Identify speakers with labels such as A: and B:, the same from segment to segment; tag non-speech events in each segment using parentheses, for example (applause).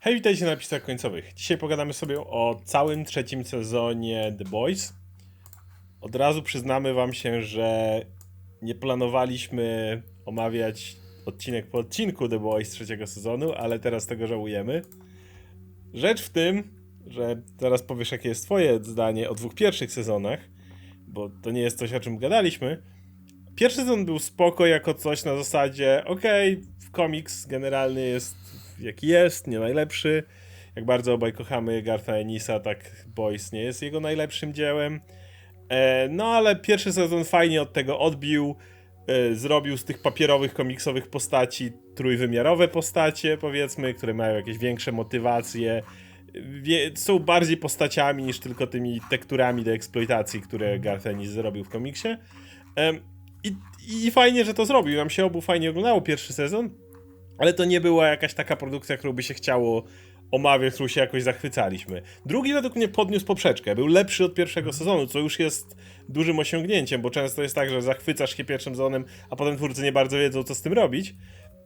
A: Hej, witajcie na napisach końcowych. Dzisiaj pogadamy sobie o całym trzecim sezonie The Boys. Od razu przyznamy wam się, że nie planowaliśmy omawiać odcinek po odcinku The Boys trzeciego sezonu, ale teraz tego żałujemy. Rzecz w tym, że teraz powiesz jakie jest twoje zdanie o dwóch pierwszych sezonach, bo to nie jest coś o czym gadaliśmy. Pierwszy sezon był spoko jako coś na zasadzie, okej, komiks generalny jest jaki jest, nie najlepszy. Jak bardzo obaj kochamy Gartha Enisa, tak Boys nie jest jego najlepszym dziełem. E, no ale pierwszy sezon fajnie od tego odbił. E, zrobił z tych papierowych, komiksowych postaci trójwymiarowe postacie, powiedzmy, które mają jakieś większe motywacje. Są bardziej postaciami niż tylko tymi tekturami do eksploitacji, które Garth Ennis zrobił w komiksie. E, i, I fajnie, że to zrobił. Nam się obu fajnie oglądało pierwszy sezon, ale to nie była jakaś taka produkcja, którą by się chciało omawiać, którą się jakoś zachwycaliśmy. Drugi według mnie podniósł poprzeczkę, był lepszy od pierwszego sezonu, co już jest dużym osiągnięciem, bo często jest tak, że zachwycasz się pierwszym sezonem, a potem twórcy nie bardzo wiedzą, co z tym robić.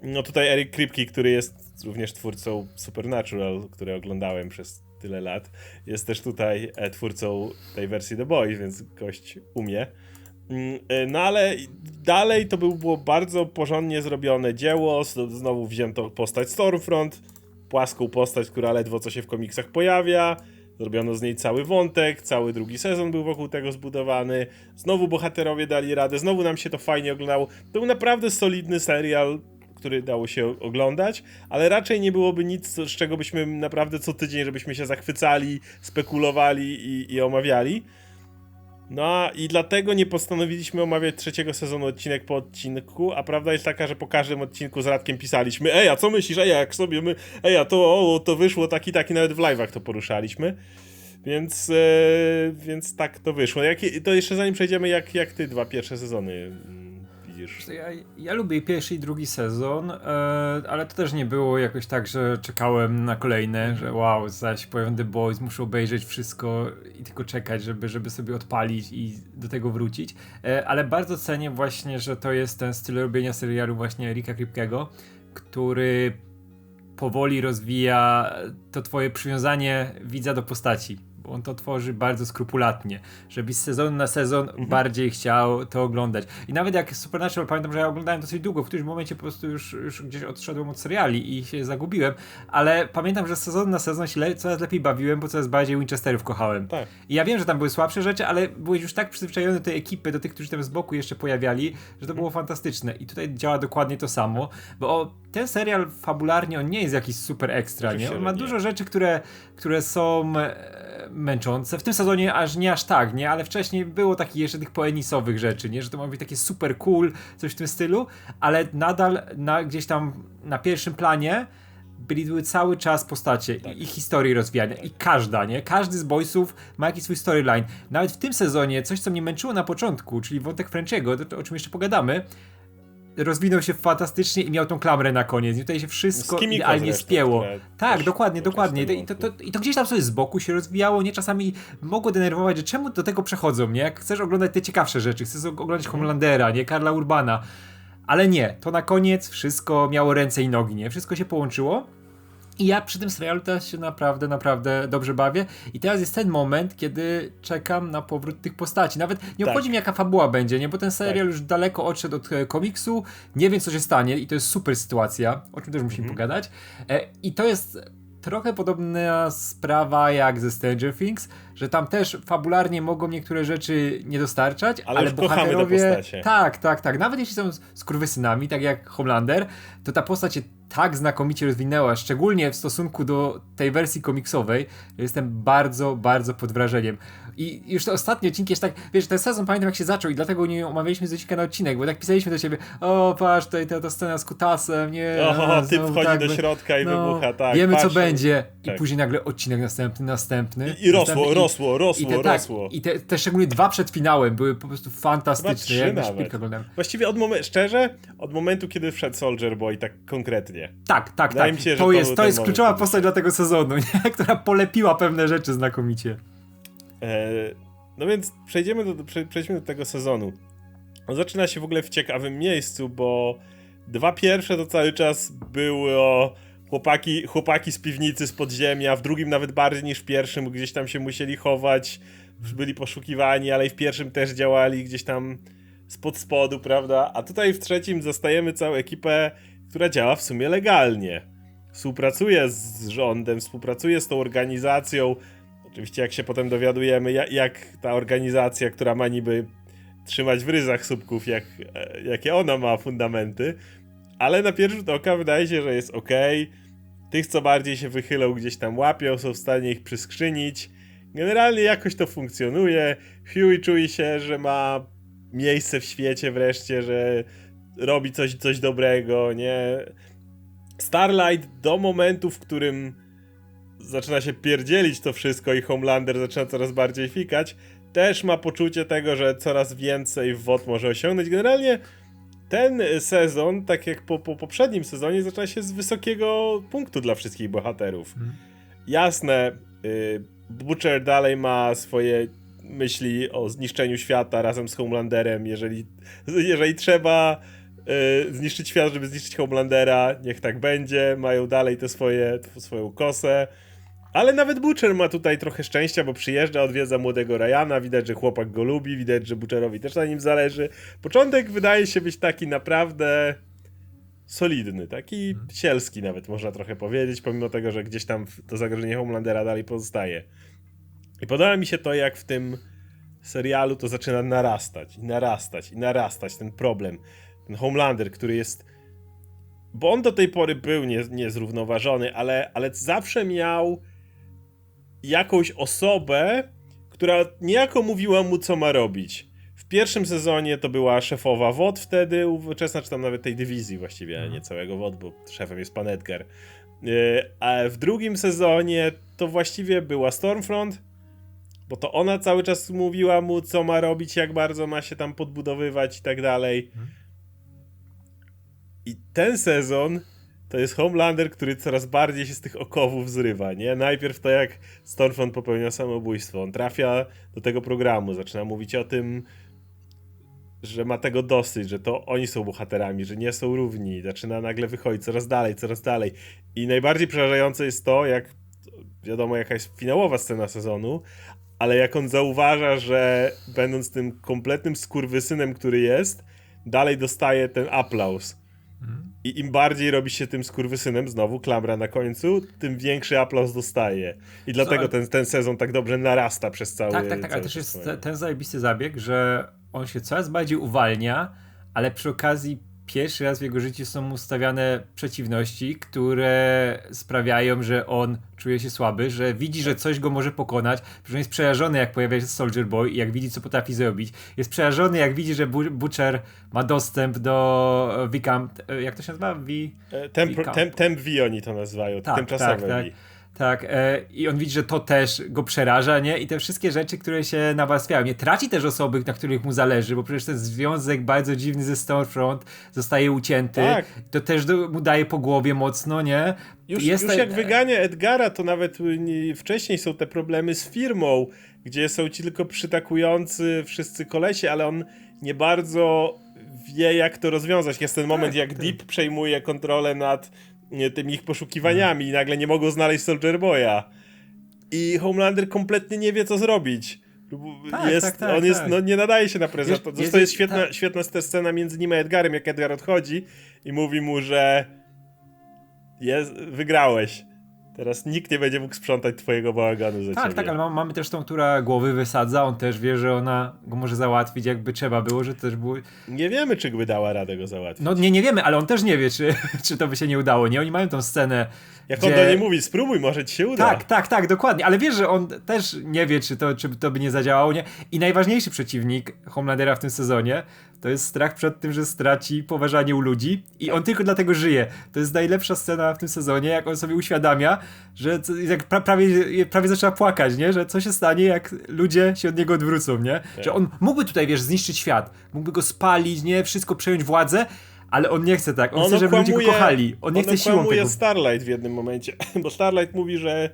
A: No tutaj Eric Kripke, który jest również twórcą Supernatural, który oglądałem przez tyle lat, jest też tutaj e, twórcą tej wersji The Boys, więc gość umie. Mm, e, no ale dalej to było bardzo porządnie zrobione dzieło. Znowu wzięto postać Stormfront, płaską postać, która ledwo co się w komiksach pojawia. Zrobiono z niej cały wątek, cały drugi sezon był wokół tego zbudowany. Znowu bohaterowie dali radę, znowu nam się to fajnie oglądało. To był naprawdę solidny serial, który dało się oglądać, ale raczej nie byłoby nic, z czego byśmy naprawdę co tydzień, żebyśmy się zachwycali, spekulowali i, i omawiali. No i dlatego nie postanowiliśmy omawiać trzeciego sezonu odcinek po odcinku, a prawda jest taka, że po każdym odcinku z Radkiem pisaliśmy Ej, a co myślisz? Ej, jak sobie my... Ej, a to, o, to wyszło taki, taki, nawet w live'ach to poruszaliśmy. Więc, e, więc tak to wyszło. Jak, to jeszcze zanim przejdziemy, jak, jak ty dwa pierwsze sezony widzisz?
B: Ja, ja lubię pierwszy i drugi sezon, e, ale to też nie było jakoś tak, że czekałem na kolejne, że wow, zaś pojawią The Boys, muszę obejrzeć wszystko i tylko czekać, żeby, żeby sobie odpalić i do tego wrócić. E, ale bardzo cenię właśnie, że to jest ten styl robienia serialu właśnie Rika Kripkego, który powoli rozwija to twoje przywiązanie widza do postaci on to tworzy bardzo skrupulatnie, żeby z sezonu na sezon mhm. bardziej chciał to oglądać. I nawet jak Supernatural, pamiętam, że ja oglądałem dosyć długo, w którymś momencie po prostu już, już gdzieś odszedłem od seriali i się zagubiłem, ale pamiętam, że z sezonu na sezon się le coraz lepiej bawiłem, bo coraz bardziej Winchesterów kochałem. Tak. I ja wiem, że tam były słabsze rzeczy, ale byłeś już tak przyzwyczajony do tej ekipy, do tych, którzy tam z boku jeszcze pojawiali, że to było mhm. fantastyczne. I tutaj działa dokładnie to samo, bo o, ten serial fabularnie on nie jest jakiś super ekstra, nie? On ma dużo rzeczy, które, które są e, męczące. W tym sezonie aż nie aż tak, nie? Ale wcześniej było takich jeszcze tych poenisowych rzeczy, nie? Że to ma być takie super cool, coś w tym stylu, ale nadal na, gdzieś tam na pierwszym planie były cały czas postacie tak. i, historii rozwijania. I każda, nie? Każdy z boysów ma jakiś swój storyline. Nawet w tym sezonie, coś co mnie męczyło na początku, czyli wątek Frenchiego, o czym jeszcze pogadamy, rozwinął się fantastycznie i miał tą klamrę na koniec. I tutaj się wszystko idealnie spięło. Tak, dokładnie, dokładnie. I to, to, I to gdzieś tam sobie z boku się rozwijało, nie? Czasami mogło denerwować, że czemu do tego przechodzą, nie? Jak chcesz oglądać te ciekawsze rzeczy, chcesz oglądać Homelandera, nie? Karla Urbana. Ale nie, to na koniec wszystko miało ręce i nogi, nie? Wszystko się połączyło. I ja przy tym serialu teraz się naprawdę, naprawdę dobrze bawię. I teraz jest ten moment, kiedy czekam na powrót tych postaci. Nawet nie obchodzi tak. mnie, jaka fabuła będzie, nie? Bo ten serial tak. już daleko odszedł od e, komiksu, nie wiem, co się stanie, i to jest super sytuacja, o czym też musimy mhm. pogadać. E, I to jest trochę podobna sprawa jak ze Stranger Things, że tam też fabularnie mogą niektóre rzeczy nie dostarczać, ale, ale bohaterowie. Tak, tak, tak. Nawet jeśli są skurwysynami, tak jak Homelander, to ta postać się tak znakomicie rozwinęła, szczególnie w stosunku do tej wersji komiksowej, że jestem bardzo, bardzo pod wrażeniem. I już te ostatnie odcinki, tak, wiesz, ten sezon pamiętam jak się zaczął i dlatego nie omawialiśmy z odcinka na odcinek, bo tak pisaliśmy do ciebie, o patrz, tutaj ta, ta scena z kutasem, nie.
A: O, typ wchodzi tak, do środka i no, wybucha, tak.
B: Wiemy co będzie. I tak. później nagle odcinek następny, następny.
A: I, i rosło, rosło, rosło,
B: i te,
A: tak, rosło.
B: I te, te szczególnie dwa przed finałem były po prostu fantastyczne. Ja nawet.
A: Właściwie od momentu, szczerze, od momentu, kiedy wszedł Soldier Boy, tak konkretnie.
B: Tak, tak, tak. Się, to, to jest, to jest kluczowa postać dla tego sezonu, nie? (laughs) która polepiła pewne rzeczy znakomicie.
A: E, no więc przejdziemy do, przejdźmy do tego sezonu. On zaczyna się w ogóle w ciekawym miejscu, bo dwa pierwsze to cały czas było chłopaki, chłopaki z piwnicy, z podziemia, w drugim nawet bardziej niż w pierwszym, gdzieś tam się musieli chować, byli poszukiwani, ale i w pierwszym też działali gdzieś tam spod spodu, prawda? A tutaj w trzecim zostajemy całą ekipę, która działa w sumie legalnie. Współpracuje z rządem, współpracuje z tą organizacją. Oczywiście jak się potem dowiadujemy, jak, ta organizacja, która ma niby trzymać w ryzach słupków, jak, e, jakie ona ma fundamenty, ale na pierwszy rzut oka wydaje się, że jest ok. Tych, co bardziej się wychylą, gdzieś tam łapią, są w stanie ich przyskrzynić. Generalnie jakoś to funkcjonuje. Huey czuje się, że ma miejsce w świecie wreszcie, że robi coś, coś dobrego, nie? Starlight do momentu, w którym zaczyna się pierdzielić to wszystko i Homelander zaczyna coraz bardziej fikać, też ma poczucie tego, że coraz więcej WOT może osiągnąć. Generalnie ten sezon, tak jak po, po poprzednim sezonie, zaczyna się z wysokiego punktu dla wszystkich bohaterów.
B: Mhm.
A: Jasne, y, Butcher dalej ma swoje myśli o zniszczeniu świata razem z Homelanderem, jeżeli, jeżeli trzeba y, zniszczyć świat, żeby zniszczyć Homelandera, niech tak będzie, mają dalej te swoje, swoją kosę. Ale nawet Butcher ma tutaj trochę szczęścia, bo przyjeżdża, odwiedza młodego Ryana, widać, że chłopak go lubi, widać, że Butcherowi też na nim zależy. Początek wydaje się być taki naprawdę solidny, taki sielski nawet można trochę powiedzieć, pomimo tego, że gdzieś tam to zagrożenie Homelandera dalej pozostaje. I podoba mi się to, jak w tym serialu to zaczyna narastać i narastać i narastać ten problem. Ten Homelander, który jest. Bo on do tej pory był nie, niezrównoważony, ale, ale zawsze miał jakąś osobę, która niejako mówiła mu, co ma robić. W pierwszym sezonie to była szefowa WOD wtedy, ówczesna, czy tam nawet tej dywizji właściwie, a nie całego WOD, bo szefem jest pan Edgar. Yy, A w drugim sezonie to właściwie była Stormfront, bo to ona cały czas mówiła mu, co ma robić, jak bardzo ma się tam podbudowywać i tak dalej. I ten sezon to jest Homelander, który coraz bardziej się z tych okowów zrywa, nie? Najpierw to jak Stormfront popełnia samobójstwo, on trafia do tego programu, zaczyna mówić o tym, że ma tego dosyć, że to oni są bohaterami, że nie są równi, zaczyna nagle wychodzić coraz dalej, coraz dalej. I najbardziej przerażające jest to, jak wiadomo, jaka jest finałowa scena sezonu, ale jak on zauważa, że będąc tym kompletnym skurwysynem, który jest, dalej dostaje ten aplauz. I im bardziej robi się tym skurwysynem, znowu klamra na końcu, tym większy aplauz dostaje. I dlatego ten, ten sezon tak dobrze narasta przez cały
B: Tak, tak, tak, ale też jest ten zajebisty zabieg, że on się coraz bardziej uwalnia, ale przy okazji pierwszy raz w jego życiu są mu stawiane przeciwności, które sprawiają, że on czuje się słaby, że widzi, że coś go może pokonać, że jest przerażony jak pojawia się Soldier Boy i jak widzi co potrafi zrobić. Jest przerażony jak widzi, że Bu- Butcher ma dostęp do Vicam, jak to się nazywa? V...
A: E, Temp, temp, temp V oni to nazywają,
B: Tak,
A: tymczasowe
B: tak, tak.
A: V.
B: Tak, e, i on widzi, że to też go przeraża, nie? I te wszystkie rzeczy, które się nawarstwiają. Nie traci też osoby, na których mu zależy, bo przecież ten związek bardzo dziwny ze Stormfront zostaje ucięty.
A: Tak.
B: To też do, mu daje po głowie mocno, nie?
A: Już,
B: Jest
A: już
B: te-
A: jak wygania Edgara, to nawet nie, wcześniej są te problemy z firmą, gdzie są ci tylko przytakujący wszyscy kolesie, ale on nie bardzo wie, jak to rozwiązać. Jest ten moment,
B: Tak,
A: jak
B: tak.
A: Deep przejmuje kontrolę nad tymi ich poszukiwaniami i nagle nie mogą znaleźć Soldier Boya. I Homelander kompletnie nie wie, co zrobić.
B: Tak,
A: jest,
B: tak, tak,
A: on jest,
B: tak.
A: no nie nadaje się na prezent.
B: Jest-
A: Zresztą
B: jest-
A: jest świetna,
B: tak.
A: świetna ta scena między nim a Edgarem, jak Edgar odchodzi i mówi mu, że jest, wygrałeś. Teraz nikt nie będzie mógł sprzątać twojego bałaganu za
B: Tak,
A: ciebie.
B: tak, ale mam, mamy też tą, która głowy wysadza, on też wie, że ona go może załatwić, jakby trzeba było, że też był...
A: Nie wiemy, czy by dała radę go załatwić.
B: No nie, nie wiemy, ale on też nie wie, czy, (laughs) czy to by się nie udało, nie? Oni mają tą scenę,
A: Jak on
B: gdzie-
A: do niej mówi, spróbuj, może ci się uda.
B: Tak, tak, tak, dokładnie. Ale wiesz, że on też nie wie, czy to, czy to by nie zadziałało, nie? I najważniejszy przeciwnik Homelandera w tym sezonie to jest strach przed tym, że straci poważanie u ludzi i on tylko dlatego żyje. To jest najlepsza scena w tym sezonie, jak on sobie uświadamia, że jak pra, prawie, prawie zaczyna płakać, nie? Że co się stanie, jak ludzie się od niego odwrócą, nie? Że on mógłby tutaj, wiesz, zniszczyć świat, mógłby go spalić, nie? Wszystko przejąć władzę, ale on nie chce tak. On, chce, żeby ludzie go kochali. On nie chce siłą
A: okłamuje
B: tego.
A: Starlight w jednym momencie, (laughs) bo Starlight mówi, że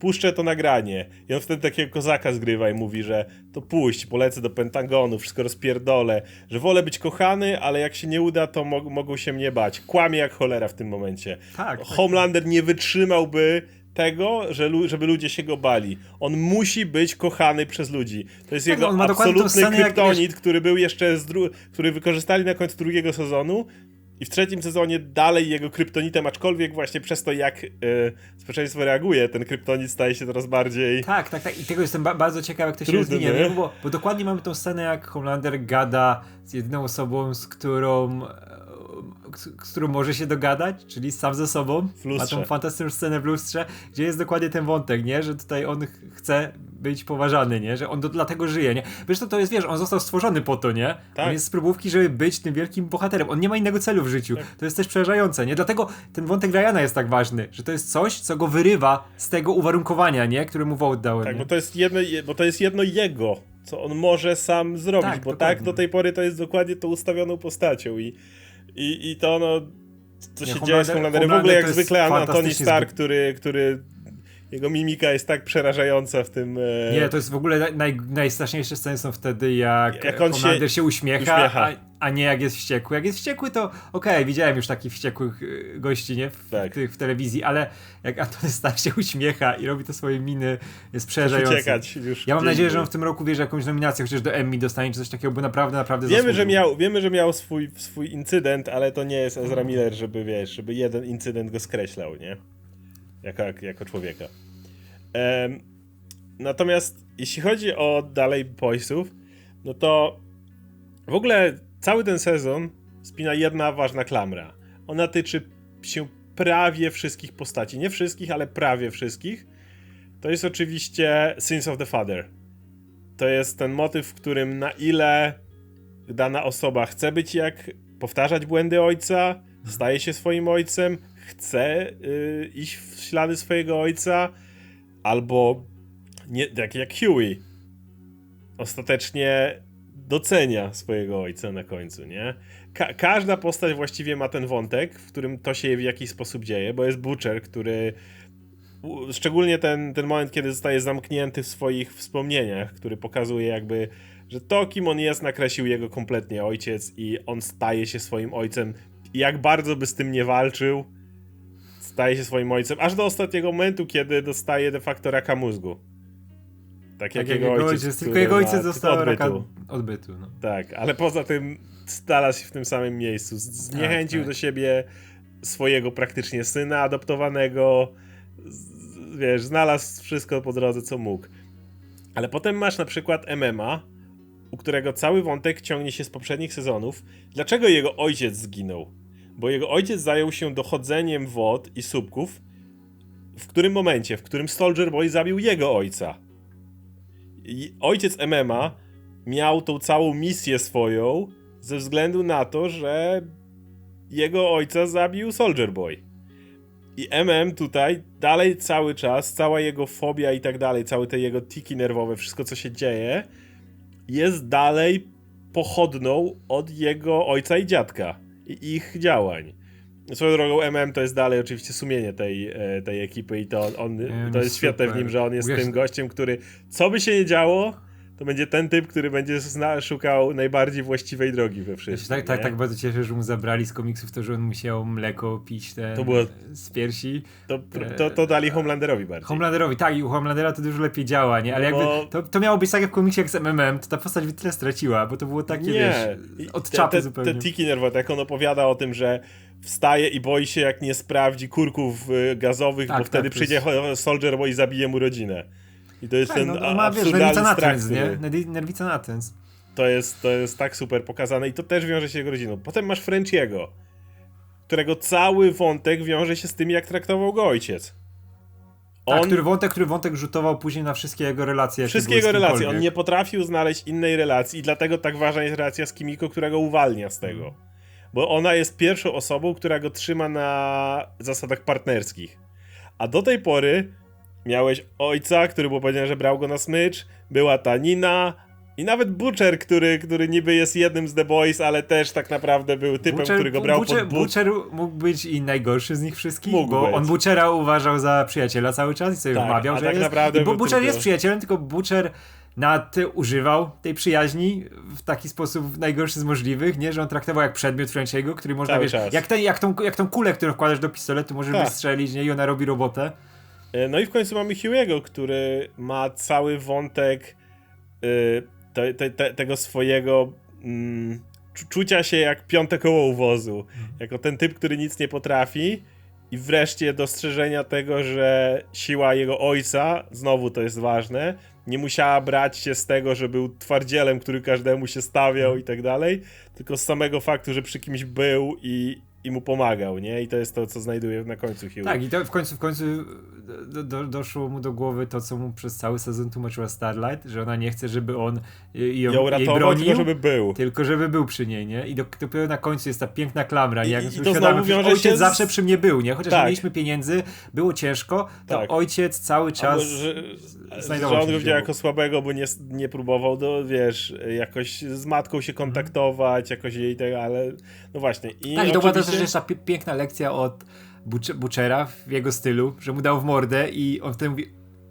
A: puszczę to nagranie. I on wtedy takiego kozaka zgrywa i mówi, że to puść, polecę do Pentagonu, wszystko rozpierdolę, że wolę być kochany, ale jak się nie uda, to mo mogą się mnie bać. Kłamie jak cholera w tym momencie.
B: Tak, tak.
A: Homelander nie wytrzymałby tego, że lu- żeby ludzie się go bali. On musi być kochany przez ludzi. To jest
B: Tak,
A: jego absolutny kryptonit, który był jeszcze który wykorzystali na końcu drugiego sezonu. I w trzecim sezonie dalej jego kryptonitem, aczkolwiek właśnie przez to, jak e, społeczeństwo reaguje, ten kryptonit staje się coraz bardziej.
B: Tak, tak, tak. I tego jestem ba bardzo ciekaw, jak to się rozwinie.
A: nie?
B: nie? Bo, bo dokładnie mamy tą scenę, jak Homelander gada z jedną osobą, z którą, e, z, którą może się dogadać, czyli sam ze sobą. Ma tą fantastyczną scenę w lustrze, gdzie jest dokładnie ten wątek, nie? Że tutaj on ch- chce być poważany, nie? Że on do, dlatego żyje, nie? Zresztą to jest, wiesz, on został stworzony po to, nie?
A: Tak.
B: On jest z próbówki, żeby być tym wielkim bohaterem. On nie ma innego celu w życiu.
A: Tak.
B: To jest też przerażające, nie? Dlatego ten wątek Ryana jest tak ważny, że to jest coś, co go wyrywa z tego uwarunkowania, nie? Które mu wołt dałem,
A: Tak,
B: nie?
A: bo to jest jedno, bo to jest jedno jego, co on może sam zrobić,
B: Tak,
A: bo
B: dokładnie.
A: tak do tej pory to jest dokładnie tą ustawioną postacią i, i, i to no, co
B: Nie,
A: się
B: Homelander-
A: dzieje z Homelanderem, w ogóle jak zwykle An- Antony
B: fantastycznie
A: Stark, który, który jego mimika jest tak przerażająca w tym... e,
B: Nie, to jest w ogóle naj, najstraszniejsze sceny są wtedy, jak,
A: Jak on się
B: się, uśmiecha,
A: uśmiecha.
B: A, a nie jak jest wściekły. Jak jest wściekły, to okej, widziałem już takich wściekłych y, gości, nie? W,
A: Tak.
B: w telewizji, ale jak Antony Stark się uśmiecha i robi to swoje miny, jest przerażające.
A: uciekać już
B: Ja mam nadzieję, że on w tym roku bierze jakąś nominację, chociaż do Emmy dostanie, czy coś takiego, bo naprawdę, naprawdę
A: Wiemy, że miał, wiemy, że miał swój, swój incydent, ale to nie jest Ezra Miller, żeby wiesz, żeby jeden incydent go skreślał, nie? Jako, jako człowieka. Natomiast jeśli chodzi o dalej boysów, no to w ogóle cały ten sezon spina jedna ważna klamra. Ona tyczy się prawie wszystkich postaci. Nie wszystkich, ale prawie wszystkich. To jest oczywiście Sins of the Father. To jest ten motyw, w którym na ile dana osoba chce być jak, powtarzać błędy ojca, staje się swoim ojcem, chce y, iść w ślady swojego ojca, albo nie, tak jak Huey, ostatecznie docenia swojego ojca na końcu, nie? Ka- każda postać właściwie ma ten wątek, w którym to się w jakiś sposób dzieje, bo jest Butcher, który szczególnie ten, ten moment, kiedy zostaje zamknięty w swoich wspomnieniach, który pokazuje jakby, że to, kim on jest, nakreślił jego kompletnie ojciec i on staje się swoim ojcem. Jak bardzo by z tym nie walczył, staje się swoim ojcem, aż do ostatniego momentu, kiedy dostaje de facto raka mózgu. Tak, jak, jego ojciec.
B: Tylko
A: który
B: jego ojciec dostał
A: odbytu.
B: raka odbytu. No.
A: Tak, ale poza tym znalazł się w tym samym miejscu. Zniechęcił
B: tak.
A: do siebie swojego praktycznie syna adoptowanego. Wiesz, znalazł wszystko po drodze, co mógł. Ale potem masz na przykład MMA, u którego cały wątek ciągnie się z poprzednich sezonów. Dlaczego jego ojciec zginął? Bo jego ojciec zajął się dochodzeniem wod i słupków. W którym momencie? W którym Soldier Boy zabił jego ojca. I ojciec MMA miał tą całą misję swoją ze względu na to, że jego ojca zabił Soldier Boy. I MM tutaj dalej cały czas, cała jego fobia i tak dalej, całe te jego tiki nerwowe, wszystko co się dzieje, jest dalej pochodną od jego ojca i dziadka i ich działań. Swoją drogą MM to jest dalej oczywiście sumienie tej, e, tej ekipy i to on,
B: MM
A: to jest świetne w nim, że on jest
B: Wiesz-
A: tym gościem, który co by się nie działo, to będzie ten typ, który będzie zna, szukał najbardziej właściwej drogi we wszystkim.
B: tak, tak,
A: nie?
B: tak bardzo cieszę, że mu zabrali z komiksów to, że on musiał mleko pić ten,
A: To było-
B: z piersi.
A: To, to, to dali Homelanderowi bardziej.
B: Homelanderowi, tak, i u Homelandera to dużo lepiej działa, nie? Ale
A: No
B: jakby
A: bo-
B: to, to miało być tak jak w komiksie jak z MMM, to ta postać by tyle straciła, bo to było takie,
A: nie.
B: wiesz, od
A: te,
B: czapy
A: te,
B: zupełnie.
A: Te tiki nerwowe, jak on opowiada o tym, że wstaje i boi się, jak nie sprawdzi kurków y, gazowych,
B: Tak,
A: bo
B: tak,
A: wtedy
B: to
A: przyjdzie
B: jest-
A: Soldier Boy i zabije mu rodzinę. I to jest
B: tak,
A: ten
B: no, on ma, wiesz, nerwica nie? Nerwica.
A: To jest, to jest tak super pokazane i to też wiąże się z jego rodziną. Potem masz Frenchiego, którego cały wątek wiąże się z tym, jak traktował go ojciec.
B: Tak,
A: On,
B: który wątek, który wątek rzutował później na wszystkie jego relacje.
A: wszystkie jego relacje, on nie potrafił znaleźć innej relacji i dlatego tak ważna jest relacja z Kimiko, która go uwalnia z tego. Bo ona jest pierwszą osobą, która go trzyma na zasadach partnerskich. A do tej pory miałeś ojca, który było powiedziane, że brał go na smycz, była ta Nina, I nawet Butcher, który, który niby jest jednym z The Boys, ale też tak naprawdę był typem, który go brał
B: Butcher,
A: pod but.
B: Butcher mógł być i najgorszy z nich wszystkich,
A: Mógł
B: bo
A: być.
B: on Butchera uważał za przyjaciela cały czas i sobie
A: Tak,
B: wmawiał,
A: a
B: że
A: tak
B: jest...
A: naprawdę
B: I bo Butcher
A: tylko-
B: jest przyjacielem, tylko Butcher nadużywał tej przyjaźni w taki sposób najgorszy z możliwych, nie? Że on traktował jak przedmiot Frenchiego, który można,
A: Cały
B: wiesz,
A: czas.
B: jak, ten, jak, tą, jak tą kulę, którą wkładasz do pistoletu, możesz
A: Tak.
B: wystrzelić, nie? I ona robi robotę.
A: E, No i w końcu mamy Hugh'ego, który ma cały wątek y, te, te, te, tego swojego mm, czu- czucia się jak piąte koło u wozu. Jako ten typ, który nic nie potrafi. I wreszcie dostrzeżenia tego, że siła jego ojca, znowu to jest ważne, nie musiała brać się z tego, że był twardzielem, który każdemu się stawiał i tak dalej, tylko z samego faktu, że przy kimś był i, i mu pomagał, nie? I to jest to, co znajduje na końcu Hugh.
B: Tak, i to w końcu, w końcu do, do, doszło mu do głowy to, co mu przez cały sezon tłumaczyła Starlight, że ona nie chce, żeby on y, ją,
A: Ją
B: jej
A: ratował,
B: bronił,
A: tylko żeby był.
B: tylko żeby był przy niej, nie? I do, dopiero na końcu jest ta piękna klamra?
A: I-
B: Jak
A: i to znowu
B: że
A: wiąże
B: ojciec
A: się z-
B: zawsze przy mnie był, nie? Chociaż
A: Tak.
B: nie mieliśmy pieniędzy, było ciężko, to
A: Tak.
B: ojciec cały czas
A: Albo, że,
B: znajdował
A: że on
B: się
A: go widział jako słabego, bo nie, nie próbował, do, wiesz, jakoś z matką się kontaktować, jakoś jej tego, ale no właśnie. I
B: Tak, i to była też
A: oczywiście-
B: jeszcze ta pi- piękna lekcja od Butch- Butchera w jego stylu, że mu dał w mordę i on wtedy mówi,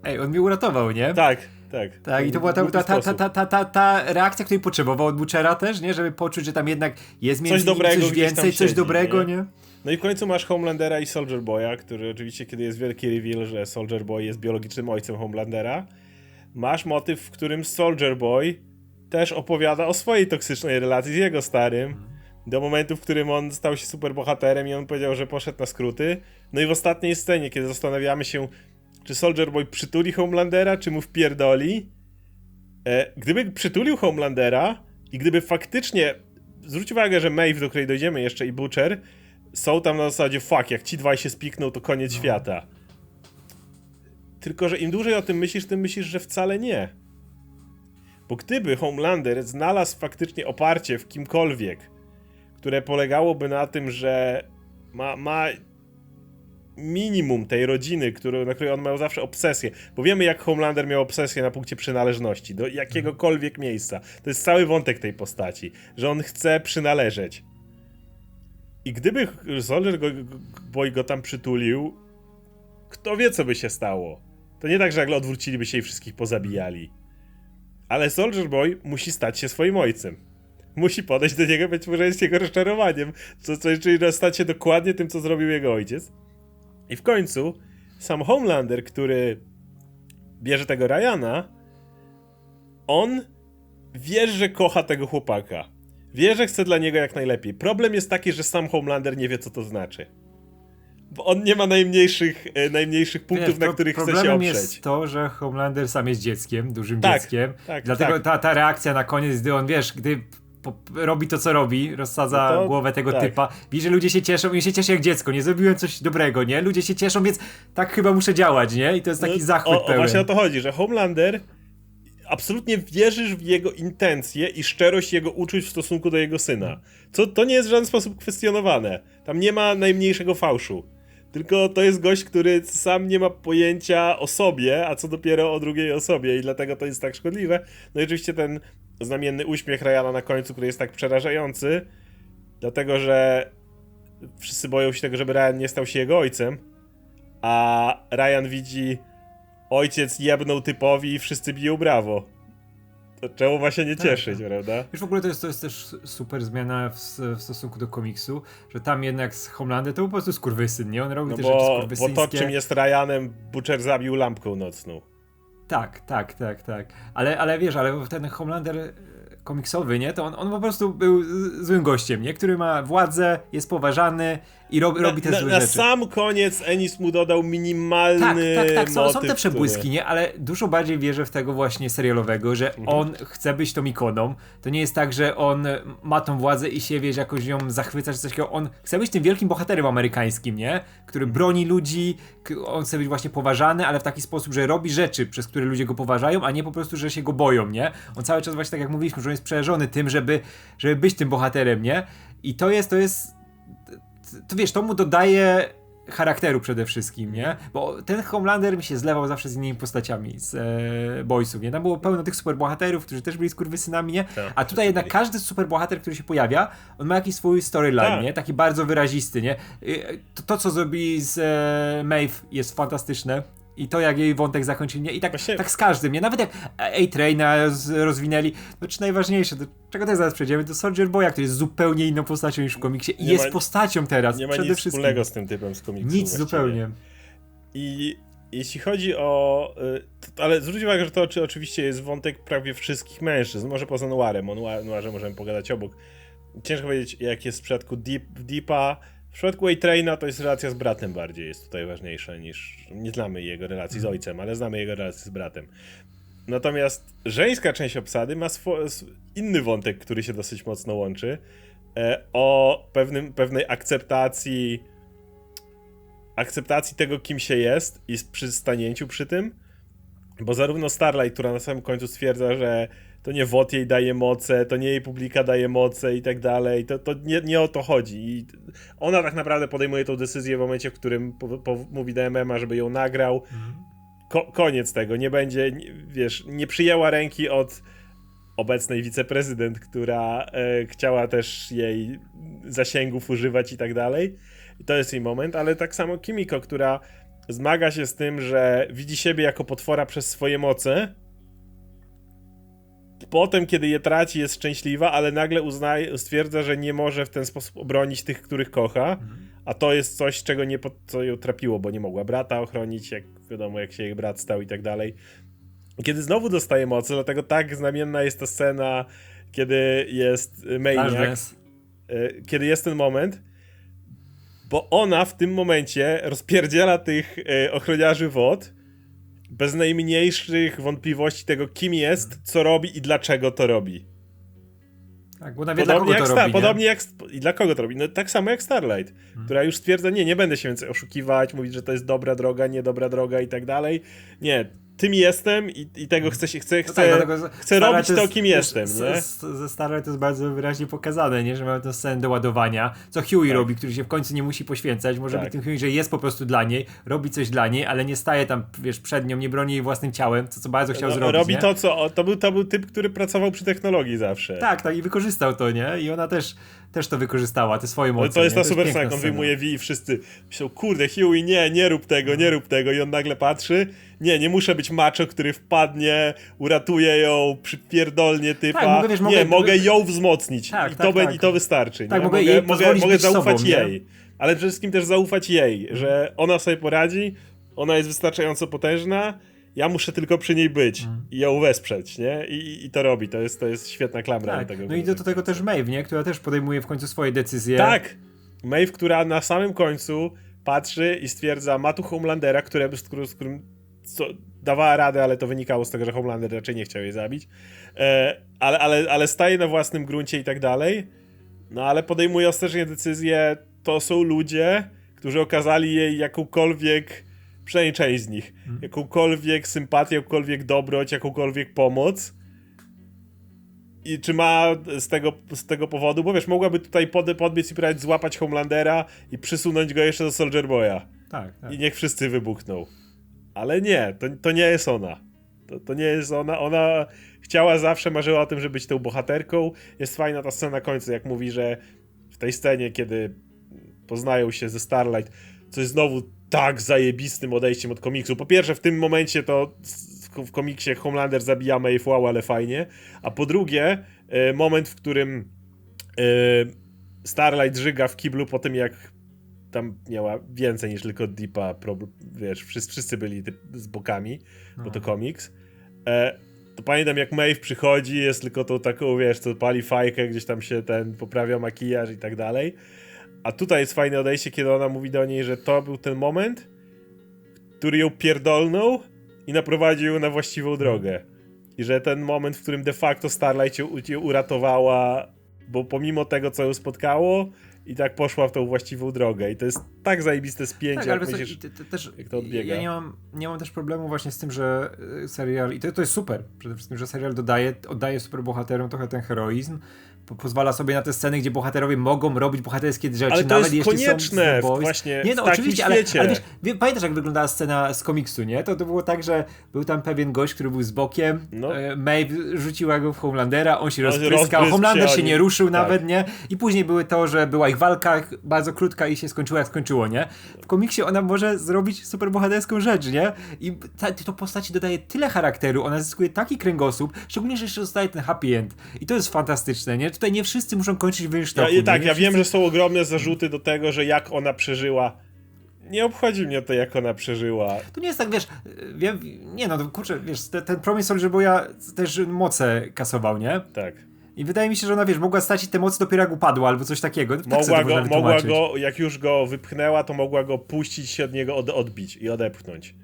B: ej, on mnie uratował, nie?
A: Tak, tak.
B: Tak, i to była ta, ta, ta, ta, ta, ta, reakcja, której potrzebował od Butchera też, nie? Żeby poczuć, że tam jednak jest między
A: Coś dobrego
B: coś więcej, coś
A: siedzi,
B: dobrego,
A: nie?
B: nie?
A: No i w końcu masz Homelandera i Soldier Boya, który oczywiście, kiedy jest wielki reveal, że Soldier Boy jest biologicznym ojcem Homelandera, masz motyw, w którym Soldier Boy też opowiada o swojej toksycznej relacji z jego starym, do momentu, w którym on stał się superbohaterem i on powiedział, że poszedł na skróty. No i w ostatniej scenie, kiedy zastanawiamy się, czy Soldier Boy przytuli Homelandera, czy mu wpierdoli, e, gdyby przytulił Homelandera i gdyby faktycznie, zwróć uwagę, że Maeve, do której dojdziemy jeszcze i Butcher, są tam na zasadzie fuck, jak ci dwaj się spikną, to koniec świata. Tylko, że im dłużej o tym myślisz, tym myślisz, że wcale nie. Bo gdyby Homelander znalazł faktycznie oparcie w kimkolwiek, które polegałoby na tym, że ma, ma minimum tej rodziny, który, na której on miał zawsze obsesję, bo wiemy jak Homelander miał obsesję na punkcie przynależności do jakiegokolwiek miejsca. To jest cały wątek tej postaci, że on chce przynależeć. I gdyby Soldier Boy go tam przytulił, kto wie co by się stało. To nie tak, że nagle odwróciliby się i wszystkich pozabijali. Ale Soldier Boy musi stać się swoim ojcem. Musi podejść do niego, być może jest jego rozczarowaniem. Co, co, czyli stać się dokładnie tym, co zrobił jego ojciec. I w końcu sam Homelander, który bierze tego Ryana, on wie, że kocha tego chłopaka. Wie, że chce dla niego jak najlepiej. Problem jest taki, że sam Homelander nie wie, co to znaczy. Bo on nie ma najmniejszych, e, najmniejszych punktów,
B: Wiesz,
A: na których chce się
B: problemem
A: oprzeć.
B: jest to, że Homelander sam jest dzieckiem, dużym
A: Tak,
B: dzieckiem.
A: tak,
B: Dlatego
A: tak.
B: Ta, ta reakcja na koniec, gdy on, wiesz, gdy robi to, co robi, rozsadza
A: No to-
B: głowę tego
A: tak.
B: typa, widzi, że ludzie się cieszą i się cieszy jak dziecko, nie zrobiłem coś dobrego, nie? Ludzie się cieszą, więc tak chyba muszę działać, nie? I to jest taki
A: No,
B: zachwyt
A: o, o,
B: pełen.
A: Właśnie o to chodzi, że Homelander absolutnie wierzysz w jego intencje i szczerość jego uczuć w stosunku do jego syna. Co to nie jest w żaden sposób kwestionowane. Tam nie ma najmniejszego fałszu. Tylko to jest gość, który sam nie ma pojęcia o sobie, a co dopiero o drugiej osobie i dlatego to jest tak szkodliwe. No i oczywiście ten znamienny uśmiech Ryana na końcu, który jest tak przerażający, dlatego że wszyscy boją się tego, żeby Ryan nie stał się jego ojcem, a Ryan widzi ojciec jebnął typowi i wszyscy biją brawo. To czemu ma się nie
B: Tak,
A: cieszyć,
B: tak.
A: prawda?
B: Wiesz, w ogóle to jest, to jest też super zmiana w, w stosunku do komiksu, że tam jednak z Homelandem to był po prostu skurwysyn, nie? On robi
A: No
B: te rzeczy
A: bo, bo
B: skurwysyńskie.
A: to, czym jest Ryanem, Butcher zabił lampką nocną.
B: Tak, tak, tak, tak. Ale, ale wiesz, ale ten Homelander e, komiksowy, nie? To on, on po prostu był złym gościem, nie? Który ma władzę, jest poważany i rob, robi te
A: na,
B: złe
A: na
B: rzeczy.
A: sam koniec Ennis mu dodał minimalny
B: Tak, tak, tak, są, są
A: motyw,
B: te przebłyski,
A: który-
B: nie? Ale dużo bardziej wierzę w tego właśnie serialowego, że
A: Mhm.
B: on chce być tą ikoną. To nie jest tak, że on ma tą władzę i się, wiesz, jakoś ją zachwyca czy coś takiego. On chce być tym wielkim bohaterem amerykańskim, nie? Który broni ludzi, on chce być właśnie poważany, ale w taki sposób, że robi rzeczy, przez które ludzie go poważają, a nie po prostu, że się go boją, nie? On cały czas właśnie tak jak mówiliśmy, że on jest przerażony tym, żeby, żeby być tym bohaterem, nie? I to jest, to jest to wiesz, to mu dodaje charakteru przede wszystkim, nie? Bo ten Homelander mi się zlewał zawsze z innymi postaciami z e, Boysów, nie? Tam było pełno tych superbohaterów, którzy też byli skurwysynami, nie?
A: Tak,
B: A tutaj jednak
A: byli.
B: każdy superbohater, który się pojawia, on ma jakiś swój storyline,
A: Tak.
B: nie? Taki bardzo wyrazisty, nie? Y, To, to co zrobili z e, Maeve jest fantastyczne. I to, jak jej wątek zakończyli, nie? I tak,
A: Właśnie-
B: tak z każdym, nie? Nawet jak A-Traina roz, rozwinęli, no czy najważniejsze, do czego też zaraz przejdziemy, to Soldier Boya, który jest zupełnie inną postacią niż w komiksie i
A: Nie
B: jest
A: ma-
B: postacią teraz,
A: Nie ma
B: przede
A: nic
B: wszystkim.
A: wspólnego z tym typem z komiksu.
B: Nic
A: właściwie.
B: zupełnie.
A: I jeśli chodzi o. y, Ale zwróć uwagę, że to oczy- oczywiście jest wątek prawie wszystkich mężczyzn, może poza Noirem. O Noir- Noirze możemy pogadać obok. Ciężko powiedzieć, jak jest w przypadku Deep, Deepa. W przypadku A-Traina to jest relacja z bratem bardziej, jest tutaj ważniejsza niż. Nie znamy jego relacji z ojcem, ale znamy jego relację z bratem. Natomiast żeńska część obsady ma inny wątek, który się dosyć mocno łączy. E, o pewnym, pewnej akceptacji akceptacji tego, kim się jest i przy stanięciu przy tym. Bo zarówno Starlight, która na samym końcu stwierdza, że to nie WOT jej daje moce, to nie jej publika daje moce i tak dalej, to, to nie, nie o to chodzi. I ona tak naprawdę podejmuje tą decyzję w momencie, w którym po, po, mówi do MMA, żeby ją nagrał. Ko koniec tego, nie będzie, wiesz, nie przyjęła ręki od obecnej wiceprezydent, która e, chciała też jej zasięgów używać i tak dalej. I to jest jej moment, ale tak samo Kimiko, która zmaga się z tym, że widzi siebie jako potwora przez swoje moce. Potem, kiedy je traci, jest szczęśliwa, ale nagle uznaje, stwierdza, że nie może w ten sposób obronić tych, których kocha. A to jest coś, czego nie, po- co ją trapiło, bo nie mogła brata ochronić, jak wiadomo, jak się jej brat stał i tak dalej. Kiedy znowu dostaje mocy, dlatego tak znamienna jest ta scena, kiedy jest Maniac,
B: Flashdance.
A: e, kiedy jest ten moment, bo ona w tym momencie rozpierdziela tych e, ochroniarzy wod bez najmniejszych wątpliwości tego, kim jest, co robi i dlaczego to robi.
B: Tak, bo ona wie, dla kogo
A: Podobnie jak,
B: to robi, nie?
A: podobnie jak i dla kogo to robi? No tak samo jak Starlight, która już stwierdza, nie, nie będę się więcej oszukiwać, mówić, że to jest dobra droga, niedobra droga i tak dalej. Nie, tym jestem i, i tego chcę się, chcę,
B: No
A: chcę,
B: tak,
A: chcę robić to,
B: jest-
A: kim jestem,
B: z-
A: nie?
B: z- Ze Starlight to jest bardzo wyraźnie pokazane, nie? Że mamy tę scenę do ładowania, co Huey
A: Tak.
B: robi, który się w końcu nie musi poświęcać, może
A: Tak.
B: być tym Huey, że jest po prostu dla niej, robi coś dla niej, ale nie staje tam, wiesz, przed nią, nie broni jej własnym ciałem, co, co bardzo chciał
A: No,
B: zrobić,
A: robi
B: nie?
A: to, co. To był, to był typ, który pracował przy technologii zawsze.
B: Tak, tak, i wykorzystał to, nie? I ona też, też to wykorzystała, te swoje
A: No,
B: moce.
A: to jest
B: nie?
A: ta super scena, jak on wyjmuje V i wszyscy myślą, kurde, Huey, nie, nie rób tego, nie rób tego. I on nagle patrzy, nie, nie muszę być macho, który wpadnie, uratuje ją, przypierdolnie typa.
B: Tak, mogę, wiesz, mogę-
A: nie, mogę ją wzmocnić.
B: Tak,
A: I,
B: tak,
A: to be-
B: tak.
A: I to wystarczy.
B: Tak,
A: nie?
B: mogę jej
A: mogę, mogę zaufać
B: sobą, nie?
A: jej. Ale przede wszystkim też zaufać jej, że ona sobie poradzi, ona jest wystarczająco potężna, ja muszę tylko przy niej być
B: Mhm.
A: i ją wesprzeć, nie? I, I to robi, to jest, to jest świetna klamra
B: Tak,
A: tego.
B: no i do, do tego też Maeve, nie? Która też podejmuje w końcu swoje decyzje.
A: Tak! Maeve, która na samym końcu patrzy i stwierdza, ma tu Homelandera, które, z, którym, co, dawała radę, ale to wynikało z tego, że Homelander raczej nie chciał jej zabić. E, ale, ale, ale staje na własnym gruncie i tak dalej. No ale podejmuje ostatecznie decyzję, to są ludzie, którzy okazali jej jakąkolwiek, przynajmniej część z nich, jakąkolwiek sympatię, jakąkolwiek dobroć, jakąkolwiek pomoc. I czy ma z tego, z tego powodu, bo wiesz, mogłaby tutaj pod, podbiec i próbować złapać Homelandera i przysunąć go jeszcze do Soldier Boya.
B: tak, tak.
A: I niech wszyscy wybuchną. Ale nie, to, to nie jest ona. To, to nie jest ona. Ona chciała zawsze, marzyła o tym, żeby być tą bohaterką. Jest fajna ta scena na końcu, jak mówi, że w tej scenie, kiedy poznają się ze Starlight, co jest znowu tak zajebistym odejściem od komiksu. Po pierwsze, w tym momencie to w komiksie Homelander zabija wow, ale fajnie. A po drugie, e, moment, w którym e, Starlight żyga w kiblu po tym, jak tam miała więcej niż tylko Deepa, wiesz, wszyscy, wszyscy byli z bokami, bo to komiks. E, to pamiętam jak Maeve przychodzi, jest tylko tą taką, wiesz, co pali fajkę, gdzieś tam się ten poprawia makijaż i tak dalej. A tutaj jest fajne odejście, kiedy ona mówi do niej, że to był ten moment, który ją pierdolnął i naprowadził ją na właściwą drogę. I że ten moment, w którym de facto Starlight ją, ją uratowała, bo pomimo tego, co ją spotkało, i tak poszła w tą właściwą drogę. I to jest tak zajebiste spięcie,
B: Tak, ale
A: jak
B: co,
A: myślisz...
B: te, też,
A: jak to odbiega.
B: Ja nie mam, nie mam też problemu właśnie z tym, że y, serial, i to, to jest super, przede wszystkim, że serial dodaje, oddaje superbohaterom trochę ten heroizm, pozwala sobie na te sceny, gdzie bohaterowie mogą robić bohaterskie rzeczy,
A: Ale to
B: nawet
A: jest
B: jeśli
A: konieczne
B: są
A: właśnie
B: nie, no, oczywiście, ale, ale wiesz, wie, pamiętasz jak wyglądała scena z komiksu, nie? To, to było tak, że był tam pewien gość, który był z bokiem,
A: No.
B: e, Maeve rzuciła go w Homelandera, on się
A: On
B: rozpryskał, Homelander
A: się, oni-
B: nie ruszył
A: tak.
B: nawet, nie? I później były to, że była ich walka bardzo krótka i się skończyła jak skończyło, nie? W komiksie ona może zrobić superbohaterską rzecz, nie? I ta, to postaci dodaje tyle charakteru, ona zyskuje taki kręgosłup, szczególnie, że jeszcze zostaje ten happy end. I to jest fantastyczne, nie? Tutaj nie wszyscy muszą kończyć w
A: Ja, i tak,
B: nie?
A: ja
B: Wszyscy-
A: wiem, że są ogromne zarzuty do tego, że jak ona przeżyła. Nie obchodzi mnie to, jak ona przeżyła.
B: To nie jest tak, wiesz, wiem, nie no, kurczę, wiesz, te, ten Promise Soldier Boya też moce kasował, nie?
A: Tak.
B: I wydaje mi się, że ona, wiesz, mogła stracić te moce dopiero jak upadła, albo coś takiego. Tak
A: Mogła go, mogła go, jak już go wypchnęła, to mogła go puścić się od niego od, odbić i odepchnąć.